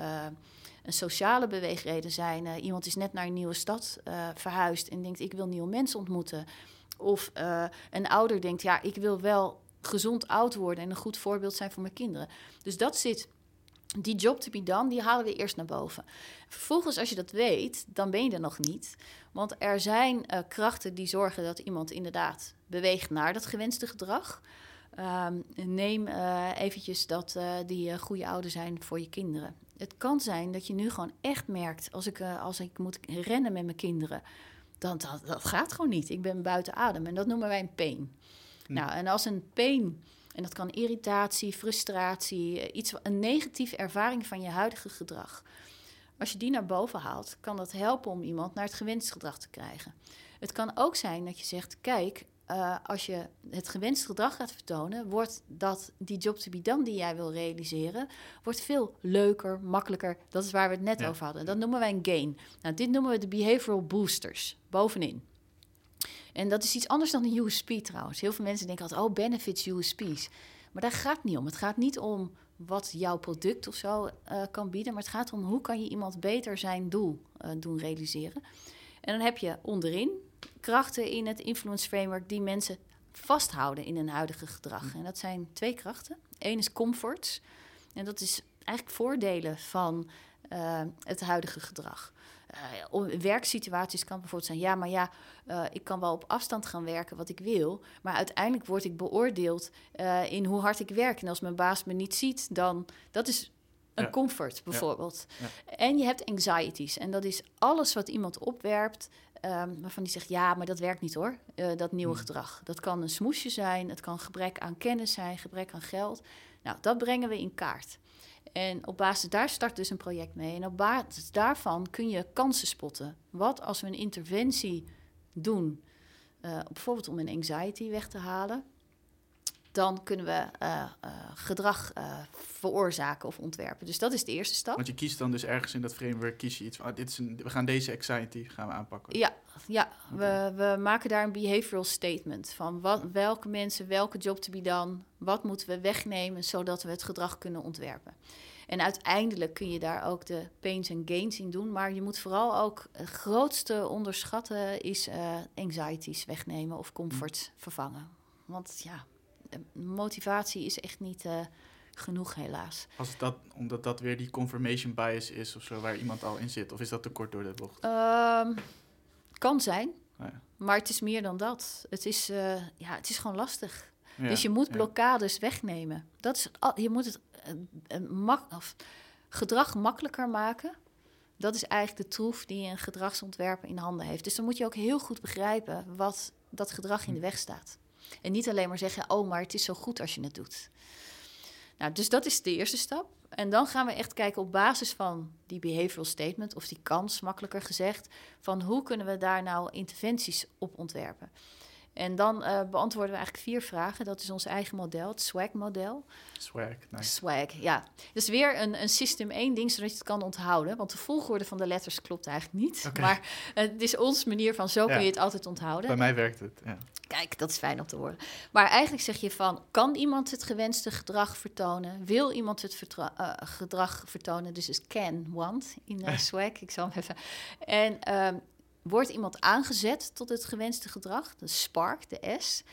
een sociale beweegreden zijn. Eh, iemand is net naar een nieuwe stad eh, verhuisd en denkt: ik wil nieuwe mensen ontmoeten. Of eh, een ouder denkt: ja, ik wil wel gezond oud worden en een goed voorbeeld zijn voor mijn kinderen. Dus dat zit. Die job to be done, die halen we eerst naar boven. Vervolgens, als je dat weet, dan ben je er nog niet. Want er zijn krachten die zorgen dat iemand inderdaad beweegt naar dat gewenste gedrag. Ehm, neem eh, eventjes dat die goede ouder zijn voor je kinderen. Het kan zijn dat je nu gewoon echt merkt, als ik, eh, als ik moet rennen met mijn kinderen, dan dat, dat gaat gewoon niet. Ik ben buiten adem en dat noemen wij een pain. Hm. Nou, en als een pain, en dat kan irritatie, frustratie, eh, iets, een negatieve ervaring van je huidige gedrag. Als je die naar boven haalt, kan dat helpen om iemand naar het gewenst gedrag te krijgen. Het kan ook zijn dat je zegt: kijk, eh, als je het gewenst gedrag gaat vertonen, wordt dat die job to be done die jij wil realiseren, wordt veel leuker, makkelijker. Dat is waar we het net Ja. over hadden. Dat noemen wij een gain. Nou, dit noemen we de behavioral boosters bovenin. En dat is iets anders dan een USP trouwens. Heel veel mensen denken altijd, oh, benefits, USP's. Maar daar gaat het niet om. Het gaat niet om wat jouw product of zo eh, kan bieden, maar het gaat om hoe kan je iemand beter zijn doel eh, doen realiseren. En dan heb je onderin krachten in het influence framework die mensen vasthouden in hun huidige gedrag. En dat zijn twee krachten. Eén is comfort. En dat is eigenlijk voordelen van eh, het huidige gedrag. Om- werksituaties kan bijvoorbeeld zijn: ja, maar ja, eh, ik kan wel op afstand gaan werken wat ik wil, maar uiteindelijk word ik beoordeeld in hoe hard ik werk. En als mijn baas me niet ziet, dan dat is een Ja. comfort bijvoorbeeld. Ja. En je hebt anxieties, en dat is alles wat iemand opwerpt ehm, waarvan die zegt: ja, maar dat werkt niet hoor, eh, dat nieuwe Hmm. gedrag. Dat kan een smoesje zijn, het kan gebrek aan kennis zijn, gebrek aan geld. Nou, dat brengen we in kaart. En op basis daar start dus een project mee. En op basis daarvan kun je kansen spotten. Wat als we een interventie doen, eh, bijvoorbeeld om een anxiety weg te halen, dan kunnen we eh, eh, gedrag eh, veroorzaken of ontwerpen. Dus dat is de eerste stap. Want je kiest dan dus ergens in dat framework, kies je iets van, ah, dit is een, we gaan deze anxiety gaan we aanpakken. Ja, ja we, we maken daar een behavioral statement van wat, welke mensen, welke job to be done, wat moeten we wegnemen zodat we het gedrag kunnen ontwerpen. En uiteindelijk kun je daar ook de pains en gains in doen, maar je moet vooral ook het grootste onderschatten is anxieties wegnemen of comfort vervangen. Want ja, motivatie is echt niet eh, genoeg helaas. Als dat, omdat dat weer die confirmation bias is of zo, waar iemand al in zit. Of is dat te kort door de bocht? Ehm, kan zijn, ja. maar het is meer dan dat. Het is, eh, ja, het is gewoon lastig. Ja, dus je moet ja. blokkades wegnemen. Dat is, je moet het eh, mak of gedrag makkelijker maken. Dat is eigenlijk de troef die een gedragsontwerper in handen heeft. Dus dan moet je ook heel goed begrijpen wat dat gedrag in de weg staat. En niet alleen maar zeggen, oh, maar het is zo goed als je het doet. Nou, dus dat is de eerste stap. En dan gaan we echt kijken op basis van die behavioral statement, of die kans, makkelijker gezegd, van hoe kunnen we daar nou interventies op ontwerpen. En dan eh, beantwoorden we eigenlijk vier vragen. Dat is ons eigen model, het SWAG-model. Swag, nice. Swag, ja. Dus weer een, een system één ding, zodat je het kan onthouden. Want de volgorde van de letters klopt eigenlijk niet. Maar eh, het is ons manier van zo Ja. kun je het altijd onthouden. Bij mij werkt het, ja. Kijk, dat is fijn om te horen. Maar eigenlijk zeg je van, kan iemand het gewenste gedrag vertonen? Wil iemand het vertra- eh, gedrag vertonen? Dus is can, want in swag. Ik zal hem even... En ehm, wordt iemand aangezet tot het gewenste gedrag? De spark, de S.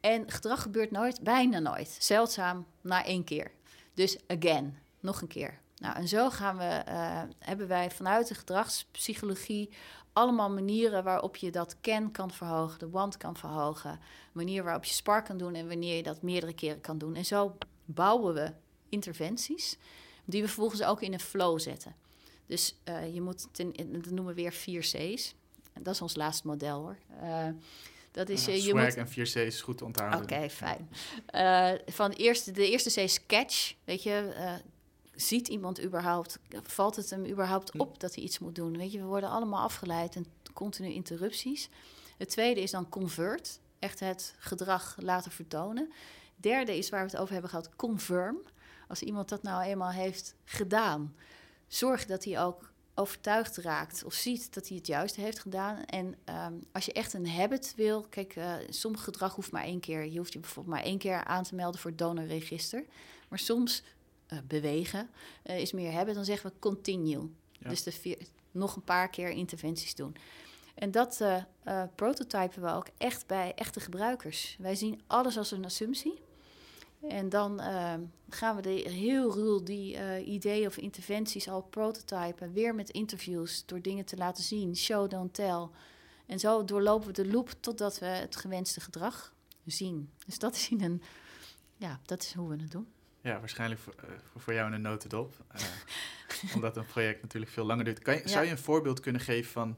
En gedrag gebeurt nooit, bijna nooit. Zeldzaam na één keer. Dus again, nog een keer. Nou, en zo gaan we, eh, hebben wij vanuit de gedragspsychologie allemaal manieren waarop je dat can kan verhogen, de want kan verhogen, manier waarop je spark kan doen en wanneer je dat meerdere keren kan doen. En zo bouwen we interventies die we vervolgens ook in een flow zetten. Dus uh, je moet, dat noemen we weer 4 C's. Dat is ons laatste model hoor. Uh, dat is, ja, je moet... en 4 C's is goed te onthouden. Oké, okay, fijn. Uh, van de eerste, de eerste C is catch. Weet je, uh, ziet iemand überhaupt, valt het hem überhaupt op dat hij iets moet doen? Weet je, we worden allemaal afgeleid en continu interrupties. Het tweede is dan convert, echt het gedrag laten vertonen. Derde is waar we het over hebben gehad, confirm. Als iemand dat nou eenmaal heeft gedaan, zorg dat hij ook overtuigd raakt of ziet dat hij het juist heeft gedaan. En um, als je echt een habit wil, kijk, uh, sommige gedrag hoeft maar één keer. Je hoeft je bijvoorbeeld maar één keer aan te melden voor het donorregister. Maar soms uh, bewegen uh, is meer habit, dan zeggen we continue. Ja. Dus de vier, nog een paar keer interventies doen. En dat prototypen we ook echt bij echte gebruikers. Wij zien alles als een assumptie. En dan uh, gaan we de, heel ruw die uh, ideeën of interventies al prototypen. Weer met interviews, door dingen te laten zien. Show, don't tell. En zo doorlopen we de loop totdat we het gewenste gedrag zien. Dus dat is, in een, ja, dat is hoe we het doen. Ja, waarschijnlijk voor, uh, voor jou in een notendop. omdat een project natuurlijk veel langer duurt. Kan je, ja. Zou je een voorbeeld kunnen geven van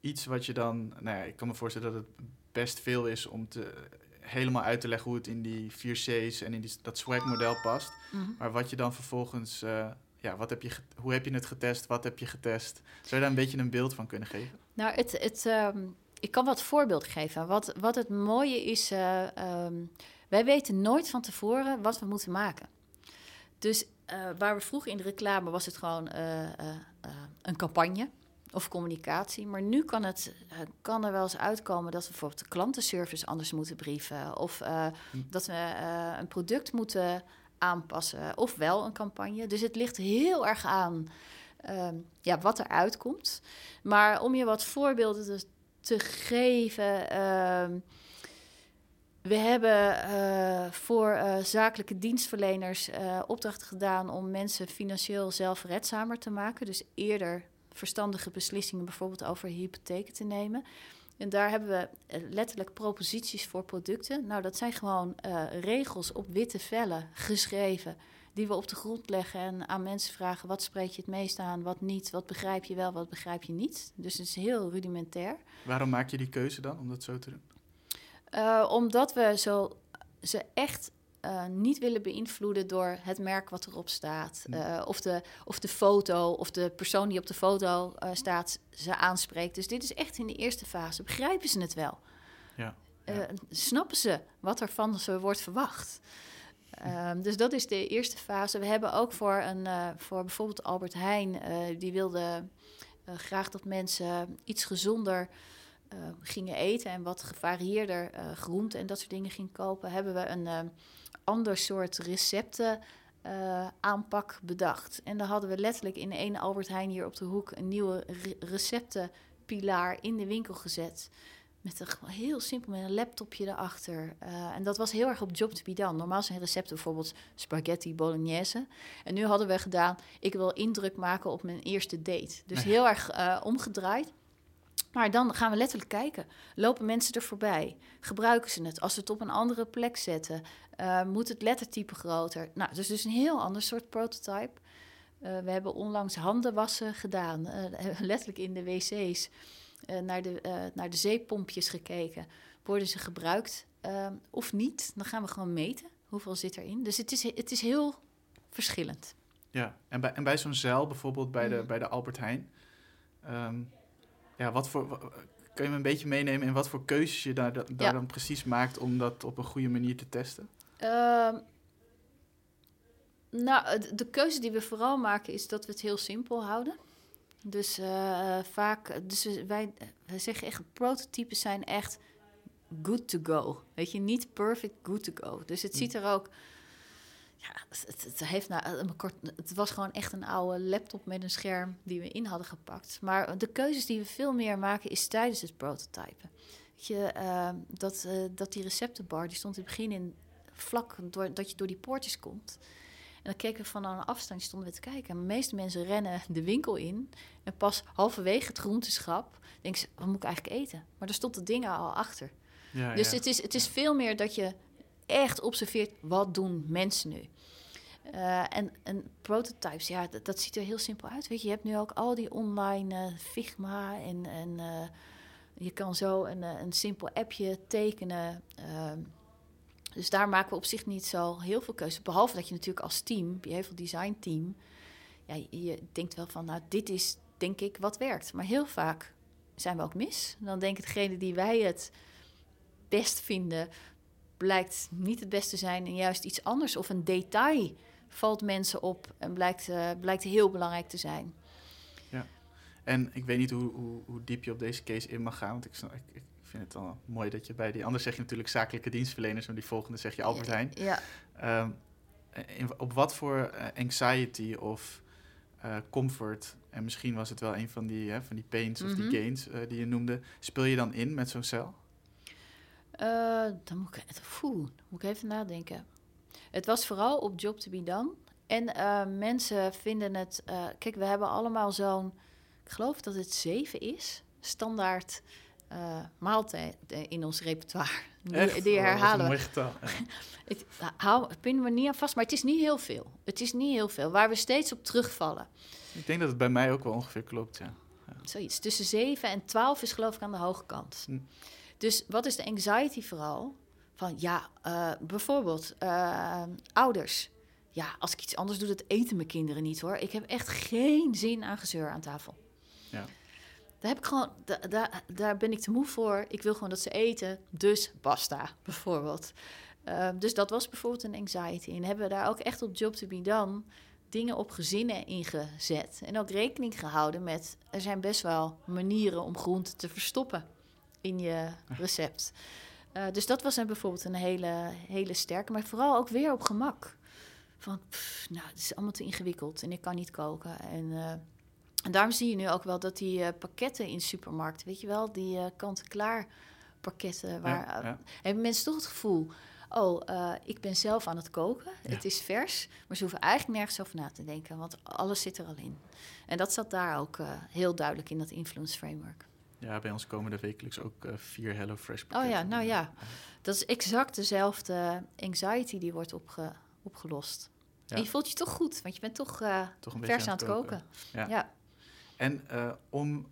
iets wat je dan... Nou ja, ik kan me voorstellen dat het best veel is om te helemaal uit te leggen hoe het in die 4 C's en in die, dat swag-model past. Mm -hmm. Maar wat je dan vervolgens, uh, ja, wat heb je, hoe heb je het getest? Wat heb je getest? Zou je daar een beetje een beeld van kunnen geven? Nou, het, het, um, ik kan wat voorbeelden geven. Wat, wat het mooie is, uh, um, wij weten nooit van tevoren wat we moeten maken. Dus uh, waar we vroeger in de reclame was het gewoon een campagne of communicatie. Maar nu kan, het, uh, kan er wel eens uitkomen dat we bijvoorbeeld de klantenservice anders moeten brieven. Of uh, hm. dat we uh, een product moeten aanpassen. Of wel een campagne. Dus het ligt heel erg aan ja, wat er uitkomt. Maar om je wat voorbeelden te, te geven. ehm, we hebben voor zakelijke dienstverleners opdrachten gedaan om mensen financieel zelfredzamer te maken. Dus eerder verstandige beslissingen, bijvoorbeeld over hypotheken te nemen. En daar hebben we letterlijk proposities voor producten. Nou, dat zijn gewoon uh, regels op witte vellen geschreven, die we op de grond leggen en aan mensen vragen: wat spreek je het meest aan, wat niet, wat begrijp je wel, wat begrijp je niet. Dus het is heel rudimentair. Waarom maak je die keuze dan om dat zo te doen? Uh, omdat we zo, ze echt uh, niet willen beïnvloeden door het merk wat erop staat. Uh, of, de, of de foto of de persoon die op de foto uh, staat ze aanspreekt. Dus dit is echt in de eerste fase. Begrijpen ze het wel? Ja, ja. snappen ze wat er van ze wordt verwacht? Um, dus dat is de eerste fase. We hebben ook voor, een, voor bijvoorbeeld Albert Heijn, die wilde graag dat mensen iets gezonder gingen eten en wat gevarieerder groenten en dat soort dingen gingen kopen, hebben we een ander soort recepten aanpak bedacht. En dan hadden we letterlijk in ene Albert Heijn hier op de hoek een nieuwe re receptenpilaar in de winkel gezet. Met een heel simpel met een laptopje erachter. en dat was heel erg op job to be done. Normaal zijn recepten bijvoorbeeld spaghetti bolognese. En nu hadden we gedaan, ik wil indruk maken op mijn eerste date. Dus heel erg omgedraaid. Maar dan gaan we letterlijk kijken. Lopen mensen er voorbij? Gebruiken ze het? Als ze het op een andere plek zetten, uh, moet het lettertype groter? Nou, dus dus een heel ander soort prototype. Uh, we hebben onlangs handenwassen gedaan, uh, letterlijk in de wc's. naar, de, naar de zeepompjes gekeken. Worden ze gebruikt of niet? Dan gaan we gewoon meten. Hoeveel zit erin? Dus het is, het is heel verschillend. Ja, en bij, en bij zo'n zeil, bijvoorbeeld bij, de, bij de Albert Heijn... Um, ja, wat voor, kun je me een beetje meenemen in wat voor keuzes je daar, daar ja. dan precies maakt om dat op een goede manier te testen? Uh, nou, de keuze die we vooral maken is dat we het heel simpel houden. Dus uh, vaak, dus wij, wij zeggen echt, prototypes zijn echt good to go. Weet je, niet perfect good to go. Dus het ziet er ook ja, het, het, heeft nou, een kort, het was gewoon echt een oude laptop met een scherm die we in hadden gepakt. Maar de keuzes die we veel meer maken is tijdens het prototypen. Weet je, uh, dat, uh, dat die receptenbar, die stond in het begin in vlak door, dat je door die poortjes komt. En dan keken we van een afstand, stonden we te kijken. de meeste mensen rennen de winkel in. En pas halverwege het groenteschap denken ze, wat moet ik eigenlijk eten? Maar er stond de dingen al achter. Ja, dus ja. Het, is, het is veel meer dat je echt observeert, wat doen mensen nu? Uh, en, prototypes, ja, dat, ziet er heel simpel uit. Weet je, je hebt nu ook al die online uh, Figma en, en uh, je kan zo een, een simpel appje tekenen. Ehm, dus daar maken we op zich niet zo heel veel keuze. Behalve dat je natuurlijk als team, je heel design team, ja, je denkt wel van, nou, dit is denk ik wat werkt. Maar heel vaak zijn we ook mis. Dan denken degene die wij het best vinden, blijkt niet het beste zijn en juist iets anders of een detail valt mensen op en blijkt, uh, blijkt heel belangrijk te zijn. Ja, en ik weet niet hoe, hoe, hoe diep je op deze case in mag gaan, want ik, ik, ik vind het wel mooi dat je bij die, anders zeg je natuurlijk zakelijke dienstverleners, maar die volgende zeg je Albert Heijn. Ja. Um, in, op wat voor uh, anxiety of uh, comfort, en misschien was het wel een van die, hè, van die pains of mm -hmm. die mhm. gains die je noemde, speel je dan in met zo'n cel? Uh, dan moet ik, moet ik even nadenken. Het was vooral op job to be done. En uh, mensen vinden het... Uh, kijk, we hebben allemaal zo'n... Ik geloof dat het zeven is. Standaard maaltijd in ons repertoire. Die, die herhalen oh, getal. Ja. ik hou, pin me niet aan vast, maar het is niet heel veel. Het is niet heel veel. Waar we steeds op terugvallen. Ik denk dat het bij mij ook wel ongeveer klopt, ja. ja. Zoiets. Tussen 7 en 12 is geloof ik aan de hoge kant. Hm. Dus wat is de anxiety vooral? Van ja, uh, bijvoorbeeld uh, ouders. Ja, als ik iets anders doe, dat eten mijn kinderen niet hoor. Ik heb echt geen zin aan gezeur aan tafel. Ja. Daar, heb ik gewoon, daar, daar, daar ben ik te moe voor. Ik wil gewoon dat ze eten, dus basta, bijvoorbeeld. Uh, dus dat was bijvoorbeeld een anxiety. En hebben we daar ook echt op job to be done dingen op gezinnen ingezet. En ook rekening gehouden met... er zijn best wel manieren om groenten te verstoppen in je recept. Uh, dus dat was een, bijvoorbeeld een hele, hele sterke, maar vooral ook weer op gemak. Van, pff, nou, het is allemaal te ingewikkeld en ik kan niet koken. En, uh, en daarom zie je nu ook wel dat die uh, pakketten in supermarkten, weet je wel, die kant-en-klaar pakketten, waar ja, ja. hebben mensen toch het gevoel, oh, ik ben zelf aan het koken, ja. het is vers, maar ze hoeven eigenlijk nergens over na te denken, want alles zit er al in. En dat zat daar ook heel duidelijk in dat influence framework. Ja, bij ons komen er wekelijks ook uh, vier HelloFresh pakketten. Oh ja, nou ja. Dat is exact dezelfde anxiety die wordt opge opgelost. En je voelt je toch goed, want je bent toch, uh, toch een vers aan het koken. Ja. ja. En uh, om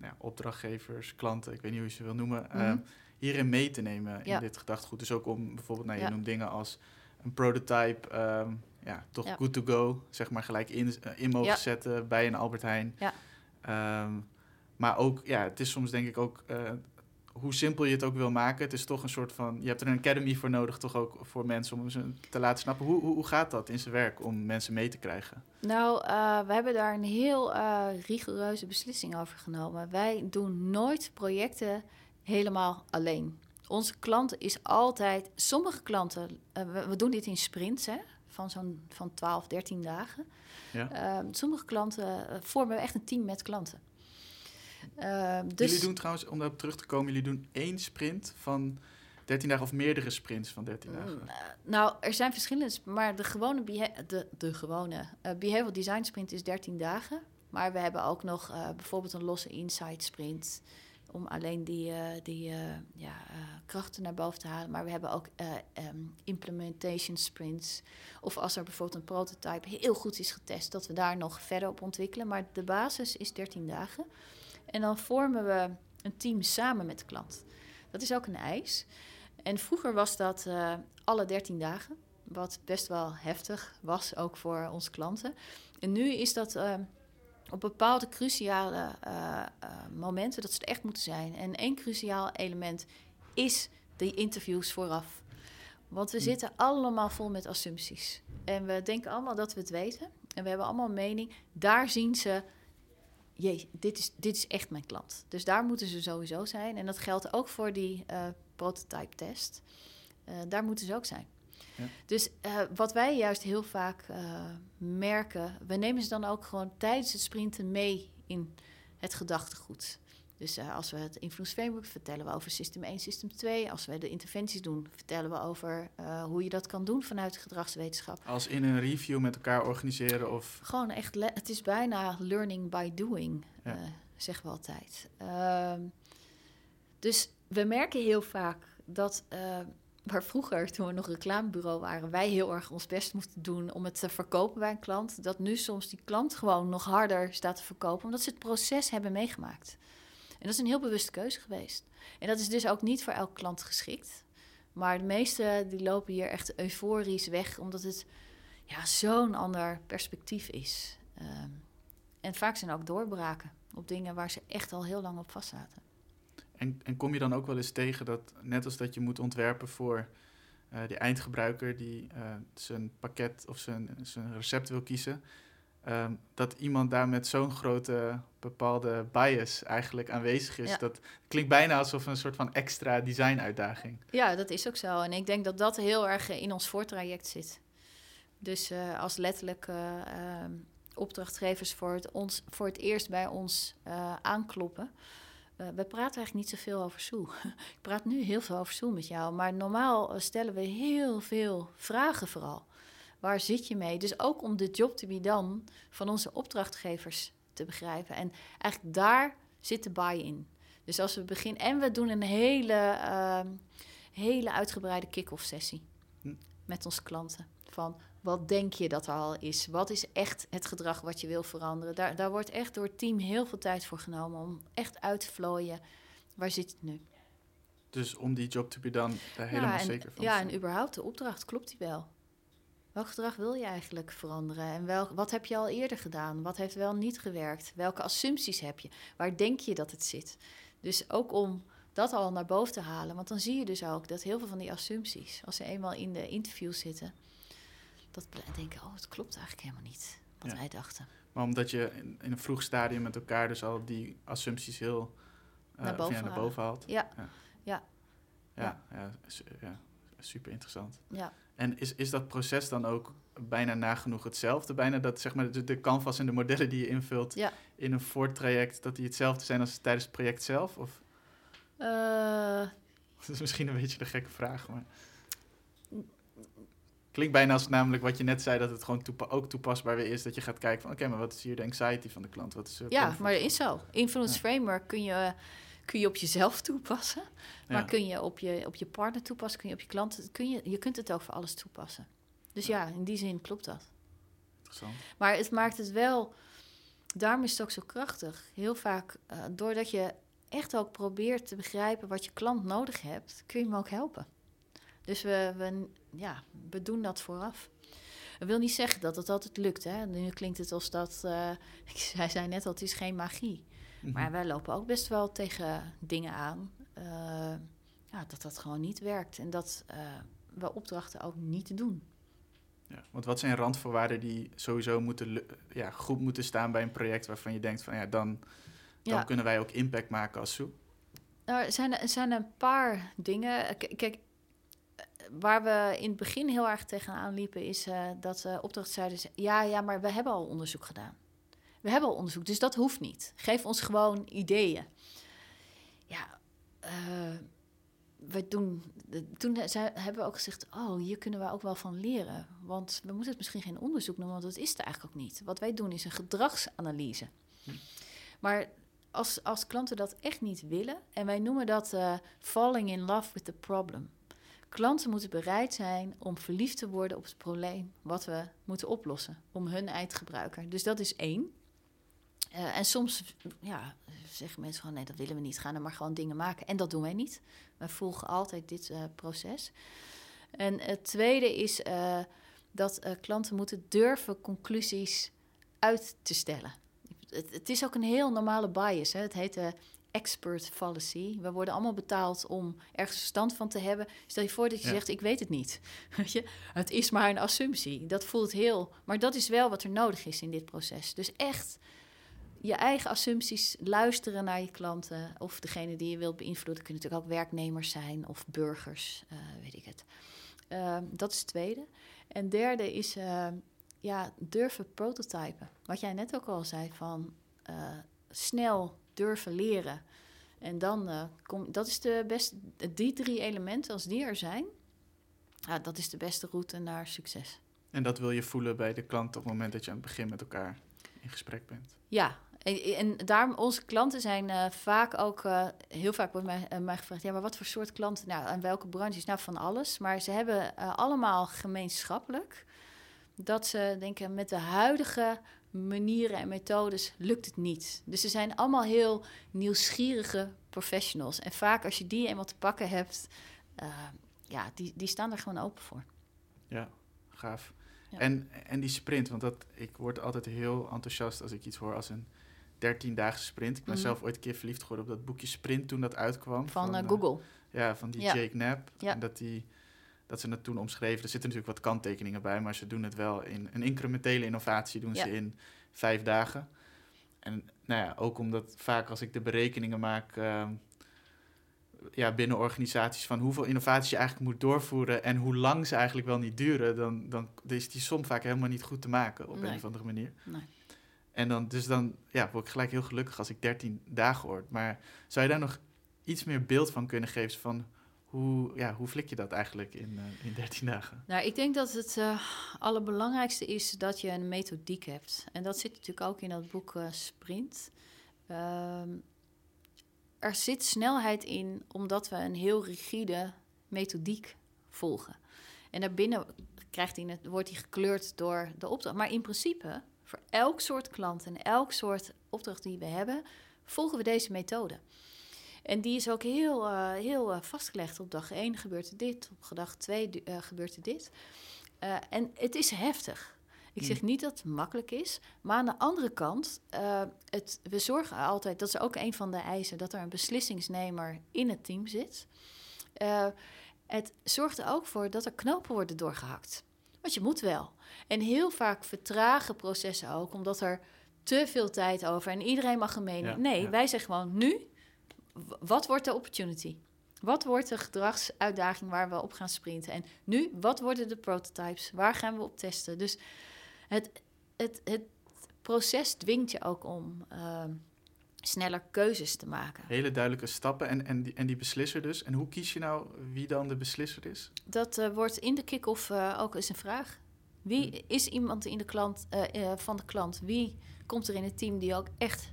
ja, opdrachtgevers, klanten, ik weet niet hoe je ze wil noemen, mm hierin mee te nemen in dit gedachtegoed. Dus ook om bijvoorbeeld, nou, je noemt dingen als een prototype, um, ja, toch good to go, zeg maar, gelijk in, in mogen zetten bij een Albert Heijn. Ja. Um, maar ook, ja, het is soms denk ik ook hoe simpel je het ook wil maken, het is toch een soort van. Je hebt er een academy voor nodig, toch ook voor mensen om ze te laten snappen. Hoe, hoe, hoe gaat dat in zijn werk om mensen mee te krijgen? Nou, uh, we hebben daar een heel uh, rigoureuze beslissing over genomen. Wij doen nooit projecten helemaal alleen. Onze klant is altijd. Sommige klanten, we, we, doen dit in sprints, hè, van zo'n van 12, 13 dagen. Ja. Ehm, sommige klanten vormen we echt een team met klanten. Uh, dus... Jullie doen trouwens, om daarop terug te komen, jullie doen één sprint van 13 dagen of meerdere sprints van 13 dagen? Mm, eh, nou, er zijn verschillende, maar de gewone, de, de gewone uh, behavioral design sprint is 13 dagen. Maar we hebben ook nog uh, bijvoorbeeld een losse insight sprint om alleen die, die ja, krachten naar boven te halen. Maar we hebben ook um, implementation sprints. Of als er bijvoorbeeld een prototype heel goed is getest, dat we daar nog verder op ontwikkelen. Maar de basis is 13 dagen. En dan vormen we een team samen met de klant. Dat is ook een eis. En vroeger was dat uh, alle 13 dagen, wat best wel heftig was, ook voor onze klanten. En nu is dat uh, op bepaalde cruciale uh, momenten dat ze het echt moeten zijn. En één cruciaal element is de interviews vooraf. Want we hm. zitten allemaal vol met assumpties. En we denken allemaal dat we het weten. En we hebben allemaal een mening. Daar zien ze jee, dit is, dit is echt mijn klant. Dus daar moeten ze sowieso zijn. En dat geldt ook voor die uh, prototype test. Uh, daar moeten ze ook zijn. Ja. Dus uh, wat wij juist heel vaak merken, we nemen ze dan ook gewoon tijdens het sprinten mee in het gedachtegoed. Dus uh, als we het influence framework vertellen we over system 1, system 2. Als we de interventies doen, vertellen we over uh, hoe je dat kan doen vanuit gedragswetenschap. Als in een review met elkaar organiseren of... Gewoon echt, het is bijna learning by doing, ja. uh, zeggen we altijd. Uh, dus we merken heel vaak dat... Waar vroeger, toen we nog reclamebureau waren, wij heel erg ons best moesten doen om het te verkopen bij een klant. Dat nu soms die klant gewoon nog harder staat te verkopen, omdat ze het proces hebben meegemaakt. En dat is een heel bewuste keuze geweest. En dat is dus ook niet voor elke klant geschikt. Maar de meeste die lopen hier echt euforisch weg, omdat het ja, zo'n ander perspectief is. Um, en vaak zijn ook doorbraken op dingen waar ze echt al heel lang op vast zaten. En, en kom je dan ook wel eens tegen dat, net als dat je moet ontwerpen voor uh, die eindgebruiker die uh, zijn pakket of zijn, zijn recept wil kiezen, Um, dat iemand daar met zo'n grote bepaalde bias eigenlijk aanwezig is. Dat klinkt bijna alsof een soort van extra design-uitdaging. Ja, dat is ook zo. En ik denk dat dat heel erg in ons voortraject zit. Dus uh, als letterlijk uh, uh, opdrachtgevers voor het, ons, voor het eerst bij ons eh, aankloppen. we praten eigenlijk niet zoveel over Soe. ik praat nu heel veel over Soe met jou. Maar normaal stellen we heel veel vragen vooral. Waar zit je mee? Dus ook om de job to be done van onze opdrachtgevers te begrijpen. En eigenlijk daar zit de buy-in. Dus als we beginnen... En we doen een hele, uh, hele uitgebreide kick-off sessie hm. met onze klanten. Van wat denk je dat er al is? Wat is echt het gedrag wat je wil veranderen? Daar, daar wordt echt door het team heel veel tijd voor genomen om echt uit te vlooien. Waar zit het nu? Dus om die job to be done, daar helemaal zeker van Ja, en überhaupt de opdracht, klopt die wel? Welk gedrag wil je eigenlijk veranderen? En wel, wat heb je al eerder gedaan? Wat heeft wel niet gewerkt? Welke assumpties heb je? Waar denk je dat het zit? Dus ook om dat al naar boven te halen. Want dan zie je dus ook dat heel veel van die assumpties, als ze eenmaal in de interviews zitten, dat denken, oh, het klopt eigenlijk helemaal niet wat wij dachten. Maar omdat je in, een vroeg stadium met elkaar dus al die assumpties heel uh, naar, boven naar, boven haalt. Ja. Ja. ja. ja. ja. ja super interessant. Ja. En is, is dat proces dan ook bijna nagenoeg hetzelfde? Bijna dat zeg maar, de, de canvas en de modellen die je invult in een voortraject, dat die hetzelfde zijn als tijdens het project zelf? Of? Uh, dat is misschien een beetje de gekke vraag, maar... Klinkt bijna als namelijk wat je net zei, dat het gewoon ook toepasbaar weer is. Dat je gaat kijken van, oké, maar wat is hier de anxiety van de klant? Wat is ja, maar dat is zo. Influence Framework kun je kun je op jezelf toepassen. Maar kun je op je, op je partner toepassen, kun je op je klanten, kun je, je kunt het ook voor alles toepassen. Dus ja, in die zin klopt dat. Interessant. Maar het maakt het wel, daarom is het ook zo krachtig. Heel vaak, eh, doordat je echt ook probeert te begrijpen wat je klant nodig hebt, kun je hem ook helpen. Dus we, we, ja, we doen dat vooraf. Dat wil niet zeggen dat het altijd lukt. Hè? Nu klinkt het als dat, uh, hij zei net al, het is geen magie. Mhm. Maar wij lopen ook best wel tegen dingen aan. eh, ja, dat dat gewoon niet werkt. En dat eh, we opdrachten ook niet doen. Ja, want wat zijn randvoorwaarden die sowieso moeten, ja, goed moeten staan bij een project waarvan je denkt van ja, dan, dan Ja. kunnen wij ook impact maken als Soe? Nou, er zijn, er zijn een paar dingen. K- Kijk, waar we in het begin heel erg tegenaan liepen, is eh, dat uh, opdrachtzuiders... Ja, ja, maar we hebben al onderzoek gedaan. We hebben al onderzoek, dus dat hoeft niet. Geef ons gewoon ideeën. Ja, eh, we doen, toen hebben we ook gezegd... oh, hier kunnen we ook wel van leren. Want we moeten het misschien geen onderzoek noemen... want dat is het eigenlijk ook niet. Wat wij doen is een gedragsanalyse. Maar als, als klanten dat echt niet willen... en wij noemen dat eh, falling in love with the problem... Klanten moeten bereid zijn om verliefd te worden op het probleem wat we moeten oplossen, om hun eindgebruiker. Dus dat is één. Eh, en soms ja, zeggen mensen van nee, dat willen we niet, gaan er maar gewoon dingen maken. En dat doen wij niet. Wij volgen altijd dit eh, proces. En het tweede is eh, dat klanten moeten durven conclusies uit te stellen. Het, het is ook een heel normale bias. Hè? Het heet de expert fallacy. We worden allemaal betaald om ergens verstand van te hebben. Stel je voor dat je Ja. zegt, ik weet het niet. Weet je? Het is maar een assumptie. Dat voelt heel... Maar dat is wel wat er nodig is in dit proces. Dus echt je eigen assumpties luisteren naar je klanten... of degene die je wilt beïnvloeden. kunnen natuurlijk ook werknemers zijn of burgers, eh, weet ik het. Ehm, dat is het tweede. En derde is eh, ja, durven prototypen. Wat jij net ook al zei, van eh, snel durven leren. En dan kom dat is de beste, die drie elementen, als die er zijn, ja, dat is de beste route naar succes. En dat wil je voelen bij de klant op het moment dat je aan het begin met elkaar in gesprek bent. Ja, en, daarom, onze klanten zijn eh, vaak ook, eh, heel vaak wordt mij, eh, mij gevraagd, ja, maar wat voor soort klanten, nou, en welke branches? Nou, van alles. Maar ze hebben allemaal gemeenschappelijk dat ze denken, met de huidige manieren en methodes lukt het niet. Dus ze zijn allemaal heel nieuwsgierige professionals. En vaak als je die eenmaal te pakken hebt, ja, die, die staan er gewoon open voor. Ja, gaaf. Ja. En, en die sprint, want dat, ik word altijd heel enthousiast als ik iets hoor als een 13-daagse sprint. Ik ben Mhm. zelf ooit een keer verliefd geworden op dat boekje Sprint toen dat uitkwam. Van, eh, eh, Google. Ja, van die Ja. Jake Knapp. Ja. En dat, die, dat ze het toen omschreven. Er zitten natuurlijk wat kanttekeningen bij, maar ze doen het wel in een incrementele innovatie doen Ja. ze in vijf dagen. En nou ja, ook omdat vaak als ik de berekeningen maak ehm, ja, binnen organisaties van hoeveel innovaties je eigenlijk moet doorvoeren en hoe lang ze eigenlijk wel niet duren, dan, dan is die som vaak helemaal niet goed te maken op Nee. een of andere manier. Nee. En dan, dus dan ja, word ik gelijk heel gelukkig als ik 13 dagen hoor. Maar zou je daar nog iets meer beeld van kunnen geven van hoe, ja, hoe flik je dat eigenlijk in, eh, in 13 dagen? Nou, ik denk dat het eh, allerbelangrijkste is dat je een methodiek hebt. En dat zit natuurlijk ook in dat boek eh, Sprint. Ehm, er zit snelheid in omdat we een heel rigide methodiek volgen. En daarbinnen krijgt hij wordt hij gekleurd door de opdracht. Maar in principe, voor elk soort klant en elk soort opdracht die we hebben, volgen we deze methode. En die is ook heel, eh, heel eh, vastgelegd. Op dag 1 gebeurt er dit, op dag 2 du- eh, gebeurt er dit. En het is heftig. Ik zeg niet dat het makkelijk is, maar aan de andere kant, het, we zorgen altijd, dat is ook een van de eisen, dat er een beslissingsnemer in het team zit. Het zorgt er ook voor dat er knopen worden doorgehakt. Want je moet wel. En heel vaak vertragen processen ook, omdat er te veel tijd over en iedereen mag een mening. Ja, nee, ja. wij zeggen gewoon nu, wat wordt de opportunity? Wat wordt de gedragsuitdaging waar we op gaan sprinten? En nu, wat worden de prototypes? Waar gaan we op testen? Dus het, het, het proces dwingt je ook om ehm, sneller keuzes te maken. Hele duidelijke stappen en, en, die, en die beslisser dus. En hoe kies je nou wie dan de beslisser is? Dat eh, wordt in de kick-off eh, ook eens een vraag. Wie is iemand in de klant, eh, van de klant? Wie komt er in het team die ook echt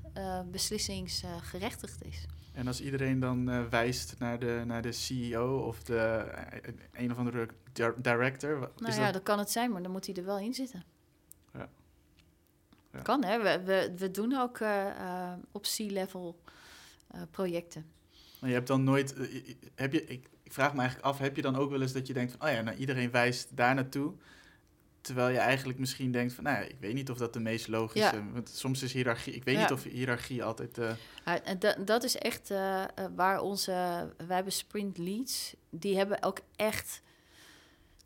beslissingsgerechtigd is? En als iedereen dan wijst naar de, naar de CEO of de, een of andere dir- director? Nou is ja, dat- dat kan het zijn, maar dan moet hij er wel in zitten. Ja. Ja. Kan, hè? We, we, we doen ook eh, op C-level eh, projecten. Maar je hebt dan nooit... heb je, ik, ik vraag me eigenlijk af, heb je dan ook wel eens dat je denkt van... Oh ja, nou, iedereen wijst daar naartoe. Terwijl je eigenlijk misschien denkt van... Nou ja, ik weet niet of dat de meest logische... Want soms is hiërarchie... Ik weet Ja. niet of hiërarchie altijd... Ja, en da- dat is echt waar onze... Wij hebben sprint leads. Die hebben ook echt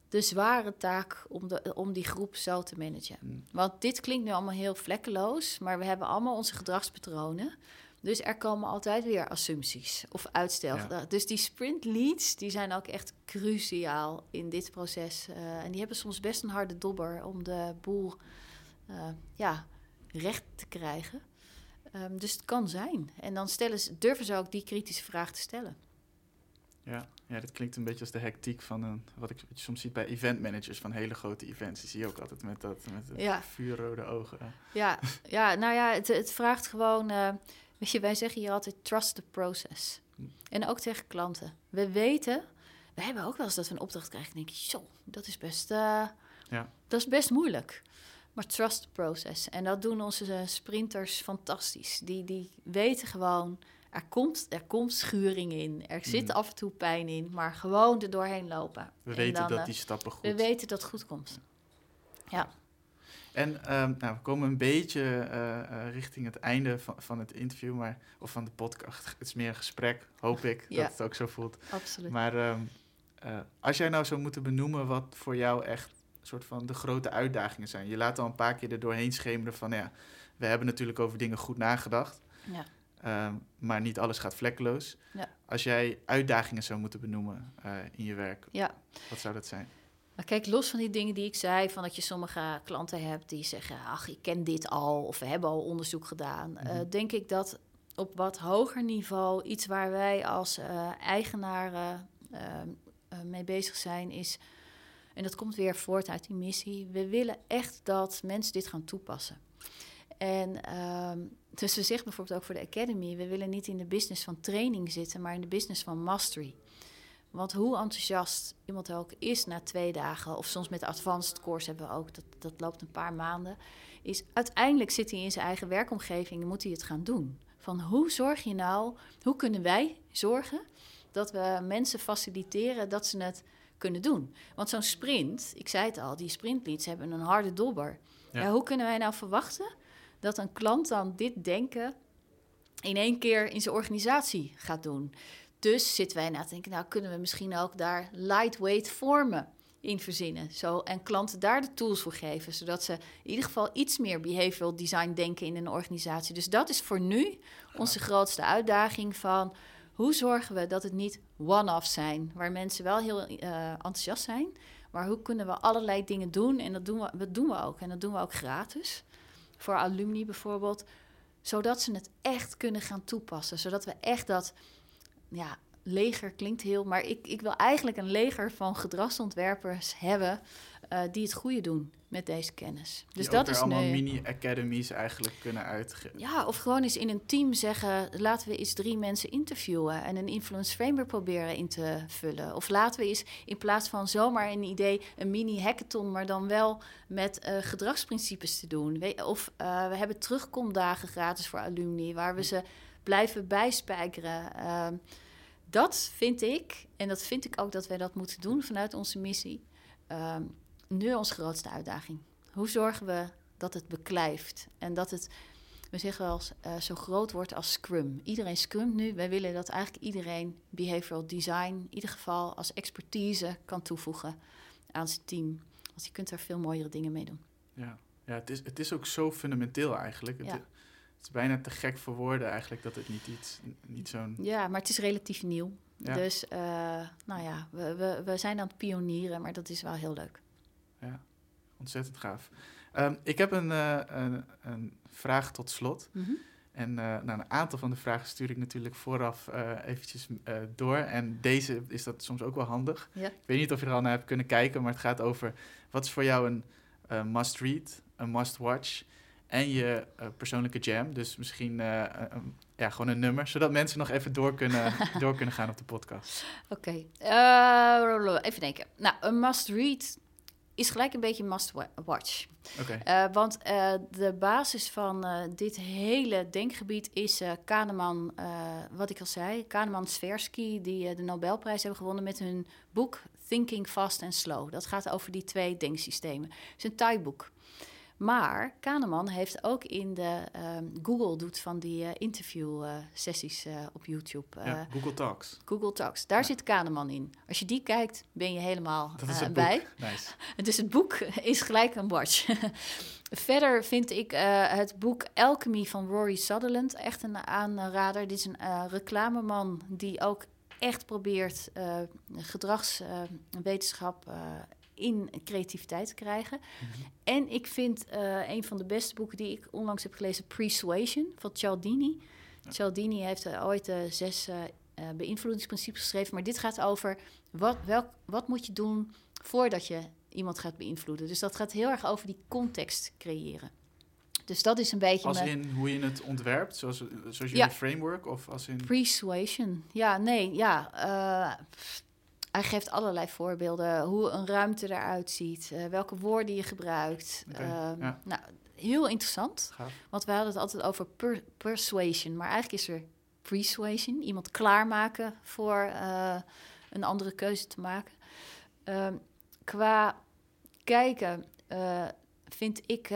de zware taak om, de, om die groep zo te managen. mm, Want dit klinkt nu allemaal heel vlekkeloos, maar we hebben allemaal onze gedragspatronen. Dus er komen altijd weer assumpties of uitstel. Ja. Dus die sprint leads, die zijn ook echt cruciaal in dit proces. Eh, en die hebben soms best een harde dobber om de boel eh, ja, recht te krijgen. Ehm, dus het kan zijn. En dan stellen ze, durven ze ook die kritische vraag te stellen. Ja. ja, dat klinkt een beetje als de hectiek van... Een, wat ik soms zie bij event managers van hele grote events. Die zie je ook altijd met dat met Ja. vuurrode ogen. Ja, ja nou ja, het, het vraagt gewoon... eh, weet je, wij zeggen hier altijd trust the process. En ook tegen klanten. We weten... We hebben ook wel eens dat we een opdracht krijgen... en denk je, zo, dat is best... eh, Ja. Dat is best moeilijk. Maar trust the process. En dat doen onze sprinters fantastisch. Die, die weten gewoon... Er komt, er komt schuring in. Er zit Mhm. af en toe pijn in. Maar gewoon er doorheen lopen. We En weten dan, dat eh, die stappen goed... We weten dat het goed komt. Ja. En ehm, nou, we komen een beetje eh, eh, richting het einde van, van het interview, maar, of van de podcast. Het is meer een gesprek, hoop ik, Ja. dat het ook zo voelt. Absoluut. Maar ehm, eh, als jij nou zou moeten benoemen wat voor jou echt soort van de grote uitdagingen zijn. Je laat al een paar keer er doorheen schemeren van, ja, we hebben natuurlijk over dingen goed nagedacht, Ja. Ehm, maar niet alles gaat vlekkeloos. Ja. Als jij uitdagingen zou moeten benoemen eh, in je werk, ja. wat zou dat zijn? Maar kijk, los van die dingen die ik zei, van dat je sommige klanten hebt die zeggen, ach, ik ken dit al, of we hebben al onderzoek gedaan, eh, Mhm. denk ik dat op wat hoger niveau iets waar wij als eh, eigenaren mee bezig zijn, is, en dat komt weer voort uit die missie, we willen echt dat mensen dit gaan toepassen. En ehm, dus we zeggen bijvoorbeeld ook voor de Academy, we willen niet in de business van training zitten, maar in de business van mastery. Want hoe enthousiast iemand ook is na twee dagen, of soms met de advanced course hebben we ook, dat, dat loopt een paar maanden, is uiteindelijk zit hij in zijn eigen werkomgeving en moet hij het gaan doen. Van hoe zorg je nou, hoe kunnen wij zorgen dat we mensen faciliteren dat ze het kunnen doen? Want zo'n sprint, ik zei het al, die sprintleads hebben een harde dobber. Ja. Ja. hoe kunnen wij nou verwachten dat een klant dan dit denken in één keer in zijn organisatie gaat doen? Dus zitten wij na te denken, nou kunnen we misschien ook daar lightweight vormen in verzinnen. Zo, en klanten daar de tools voor geven, zodat ze in ieder geval iets meer behavioral design denken in een organisatie. Dus dat is voor nu onze grootste uitdaging van hoe zorgen we dat het niet one-off zijn, waar mensen wel heel eh, enthousiast zijn, maar hoe kunnen we allerlei dingen doen? En dat doen we, dat doen we ook. En dat doen we ook gratis. Voor alumni bijvoorbeeld. Zodat ze het echt kunnen gaan toepassen. Zodat we echt dat, ja, leger klinkt heel, maar ik, ik wil eigenlijk een leger van gedragsontwerpers hebben eh, die het goede doen met deze kennis. Dus Die dat ook er is allemaal mini-academies eigenlijk kunnen uitgeven. Ja, of gewoon eens in een team zeggen: laten we eens drie mensen interviewen en een influence framework proberen in te vullen. Of laten we eens in plaats van zomaar een idee een mini hackathon, maar dan wel met eh, gedragsprincipes te doen. We- Of eh, we hebben terugkomdagen gratis voor alumni, waar we ze blijven bijspijkeren. Ehm, dat vind ik, en dat vind ik ook dat wij dat moeten doen vanuit onze missie, ehm, nu onze grootste uitdaging. Hoe zorgen we dat het beklijft en dat het, we zeggen wel eens, eh, zo groot wordt als Scrum. Iedereen scrumt nu. Wij willen dat eigenlijk iedereen behavioral design, in ieder geval als expertise, kan toevoegen aan zijn team. Want je kunt er veel mooiere dingen mee doen. Ja, ja het, is, het is ook zo fundamenteel eigenlijk. Het, Ja. het is bijna te gek voor woorden eigenlijk dat het niet iets, niet zo'n... Ja, maar het is relatief nieuw. Ja. Dus, eh, nou ja, we, we, we zijn aan het pionieren, maar dat is wel heel leuk. Ja, ontzettend gaaf. Ehm, ik heb een, eh, een, een vraag tot slot. Mhm. En eh, nou, een aantal van de vragen stuur ik natuurlijk vooraf eh, eventjes door. En deze is dat soms ook wel handig. Ja. Ik weet niet of je er al naar hebt kunnen kijken, maar het gaat over... wat is voor jou een must-read, een must-watch... en je persoonlijke jam. Dus misschien ja, gewoon een nummer, zodat mensen nog even door kunnen, door kunnen gaan op de podcast. Oké, even denken. Nou, een must-read is gelijk een beetje must-watch. Uh, want uh, de basis van uh, dit hele denkgebied is Kahneman, wat ik al zei, Kahneman Tversky, die de Nobelprijs hebben gewonnen met hun boek Thinking Fast and Slow. Dat gaat over die twee denksystemen. Het is een Thai-boek. Maar Kahneman heeft ook in de ehm, Google doet van die uh, interview uh, sessies uh, op YouTube. Ja, Google Talks. Google Talks. Daar ja. zit Kahneman in. Als je die kijkt, ben je helemaal Dat is het bij. Nice. Dus het boek is gelijk een watch. Verder vind ik het boek Alchemy van Rory Sutherland echt een aanrader. Dit is een reclameman die ook echt probeert gedragswetenschap in creativiteit te krijgen. Mm -hmm. En ik vind uh, een van de beste boeken die ik onlangs heb gelezen, Persuasion van Cialdini. Ja. Cialdini heeft uh, ooit uh, zes beïnvloedingsprincipes geschreven, maar dit gaat over wat, welk, wat moet je doen voordat je iemand gaat beïnvloeden. Dus dat gaat heel erg over die context creëren. Dus dat is een beetje. Als in hoe je het ontwerpt, zoals, zoals jullie ja. framework? Of als in. Persuasion. Ja, nee, ja. Hij geeft allerlei voorbeelden hoe een ruimte eruit ziet, uh, welke woorden je gebruikt. Okay, ja. Nou, heel interessant. Gaaf. Want we hadden het altijd over per persuasion, maar eigenlijk is er persuasion, iemand klaarmaken voor uh, een andere keuze te maken. Ehm, qua kijken vind ik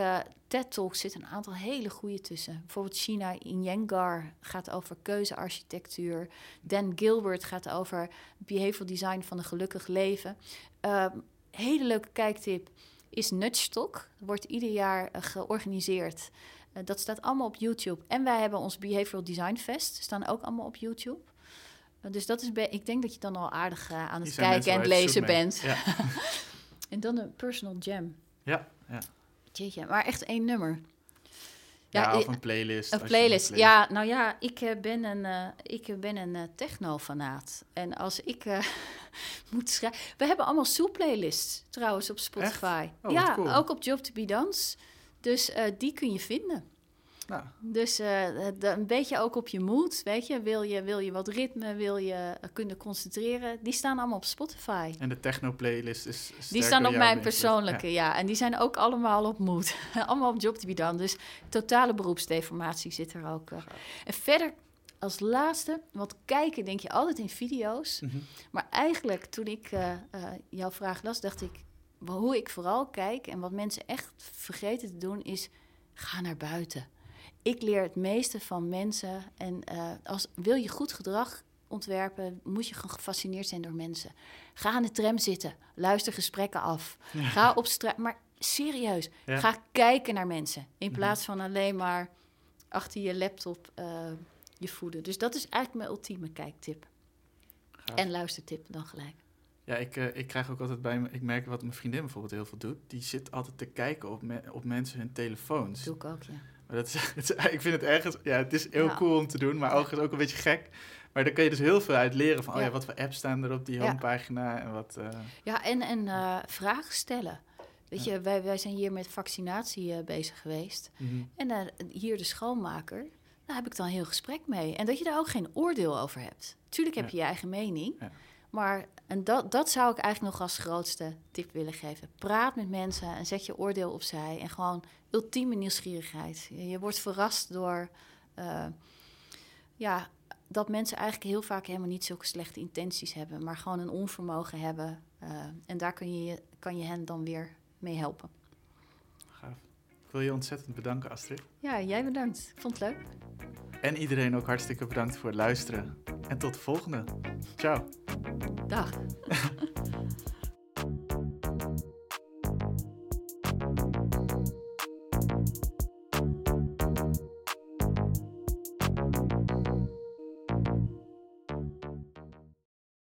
TED Talks zit een aantal hele goede tussen. Bijvoorbeeld China Iyengar gaat over keuzearchitectuur. Dan Gilbert gaat over behavioral design van een gelukkig leven. Uh, hele leuke kijktip is Nudge Talk. Wordt ieder jaar uh, georganiseerd. Uh, dat staat allemaal op YouTube. En wij hebben ons Behavioral Design Fest. Staan ook allemaal op YouTube. dus dat is ik denk dat je dan al aardig aan het kijken en het lezen bent. Ja. en dan een personal jam. Ja, ja. Jeetje, maar echt één nummer. Ja, ja of een playlist. Een playlist. ja. Nou ja, ik uh, ben een, uh, ik ben een uh, techno-fanaat. En als ik moet schrijven... We hebben allemaal soep-playlists trouwens op Spotify. Oh, ja, cool. ook op Job to be Dance. Dus die kun je vinden. Nou. Dus een beetje ook op je mood, weet je. Wil je, wil je wat ritme, wil je kunnen concentreren. Die staan allemaal op Spotify. En de techno-playlist is Die staan op mijn persoonlijke, ja. ja. En die zijn ook allemaal op mood. allemaal op job to be done. Dus totale beroepsdeformatie zit er ook. Uh. En verder als laatste, want kijken denk je altijd in video's. Mhm. Mm -hmm. Maar eigenlijk toen ik uh, jouw vraag las, dacht ik... hoe ik vooral kijk en wat mensen echt vergeten te doen is... ga naar buiten ik leer het meeste van mensen. En uh, als wil je goed gedrag ontwerpen, moet je gewoon gefascineerd zijn door mensen. Ga aan de tram zitten, luister gesprekken af. Ja. Ga op straat, maar serieus, ja. ga kijken naar mensen. In plaats van alleen maar achter je laptop uh, je voeden. Dus dat is eigenlijk mijn ultieme kijktip. Gaaf. En luistertip dan gelijk. Ja, ik, uh, ik krijg ook altijd bij me, ik merk wat mijn vriendin bijvoorbeeld heel veel doet. Die zit altijd te kijken op, me, op mensen hun telefoons. Dat doe ik ook, ja. Dat is, het is, ik vind het ergens, ja, het is heel ja. cool om te doen, maar ook, ook een beetje gek. Maar daar kun je dus heel veel uit leren van, oh ja, wat voor apps staan er op die homepagina en wat... Uh... Ja, en, en uh, vragen stellen. Weet je, wij, wij zijn hier met vaccinatie uh, bezig geweest. Mm -hmm. En hier de schoonmaker, daar heb ik dan een heel gesprek mee. En dat je daar ook geen oordeel over hebt. Tuurlijk heb je je eigen mening, maar en dat, dat zou ik eigenlijk nog als grootste tip willen geven. Praat met mensen en zet je oordeel opzij. En gewoon ultieme nieuwsgierigheid. Je, je wordt verrast door uh, ja, dat mensen eigenlijk heel vaak helemaal niet zulke slechte intenties hebben. Maar gewoon een onvermogen hebben. Uh, en daar kun je, kan je hen dan weer mee helpen. Gaaf. Ik wil je ontzettend bedanken, Astrid. Ja, jij bedankt. Ik vond het leuk. En iedereen ook hartstikke bedankt voor het luisteren. En tot de volgende. Ciao. Dag.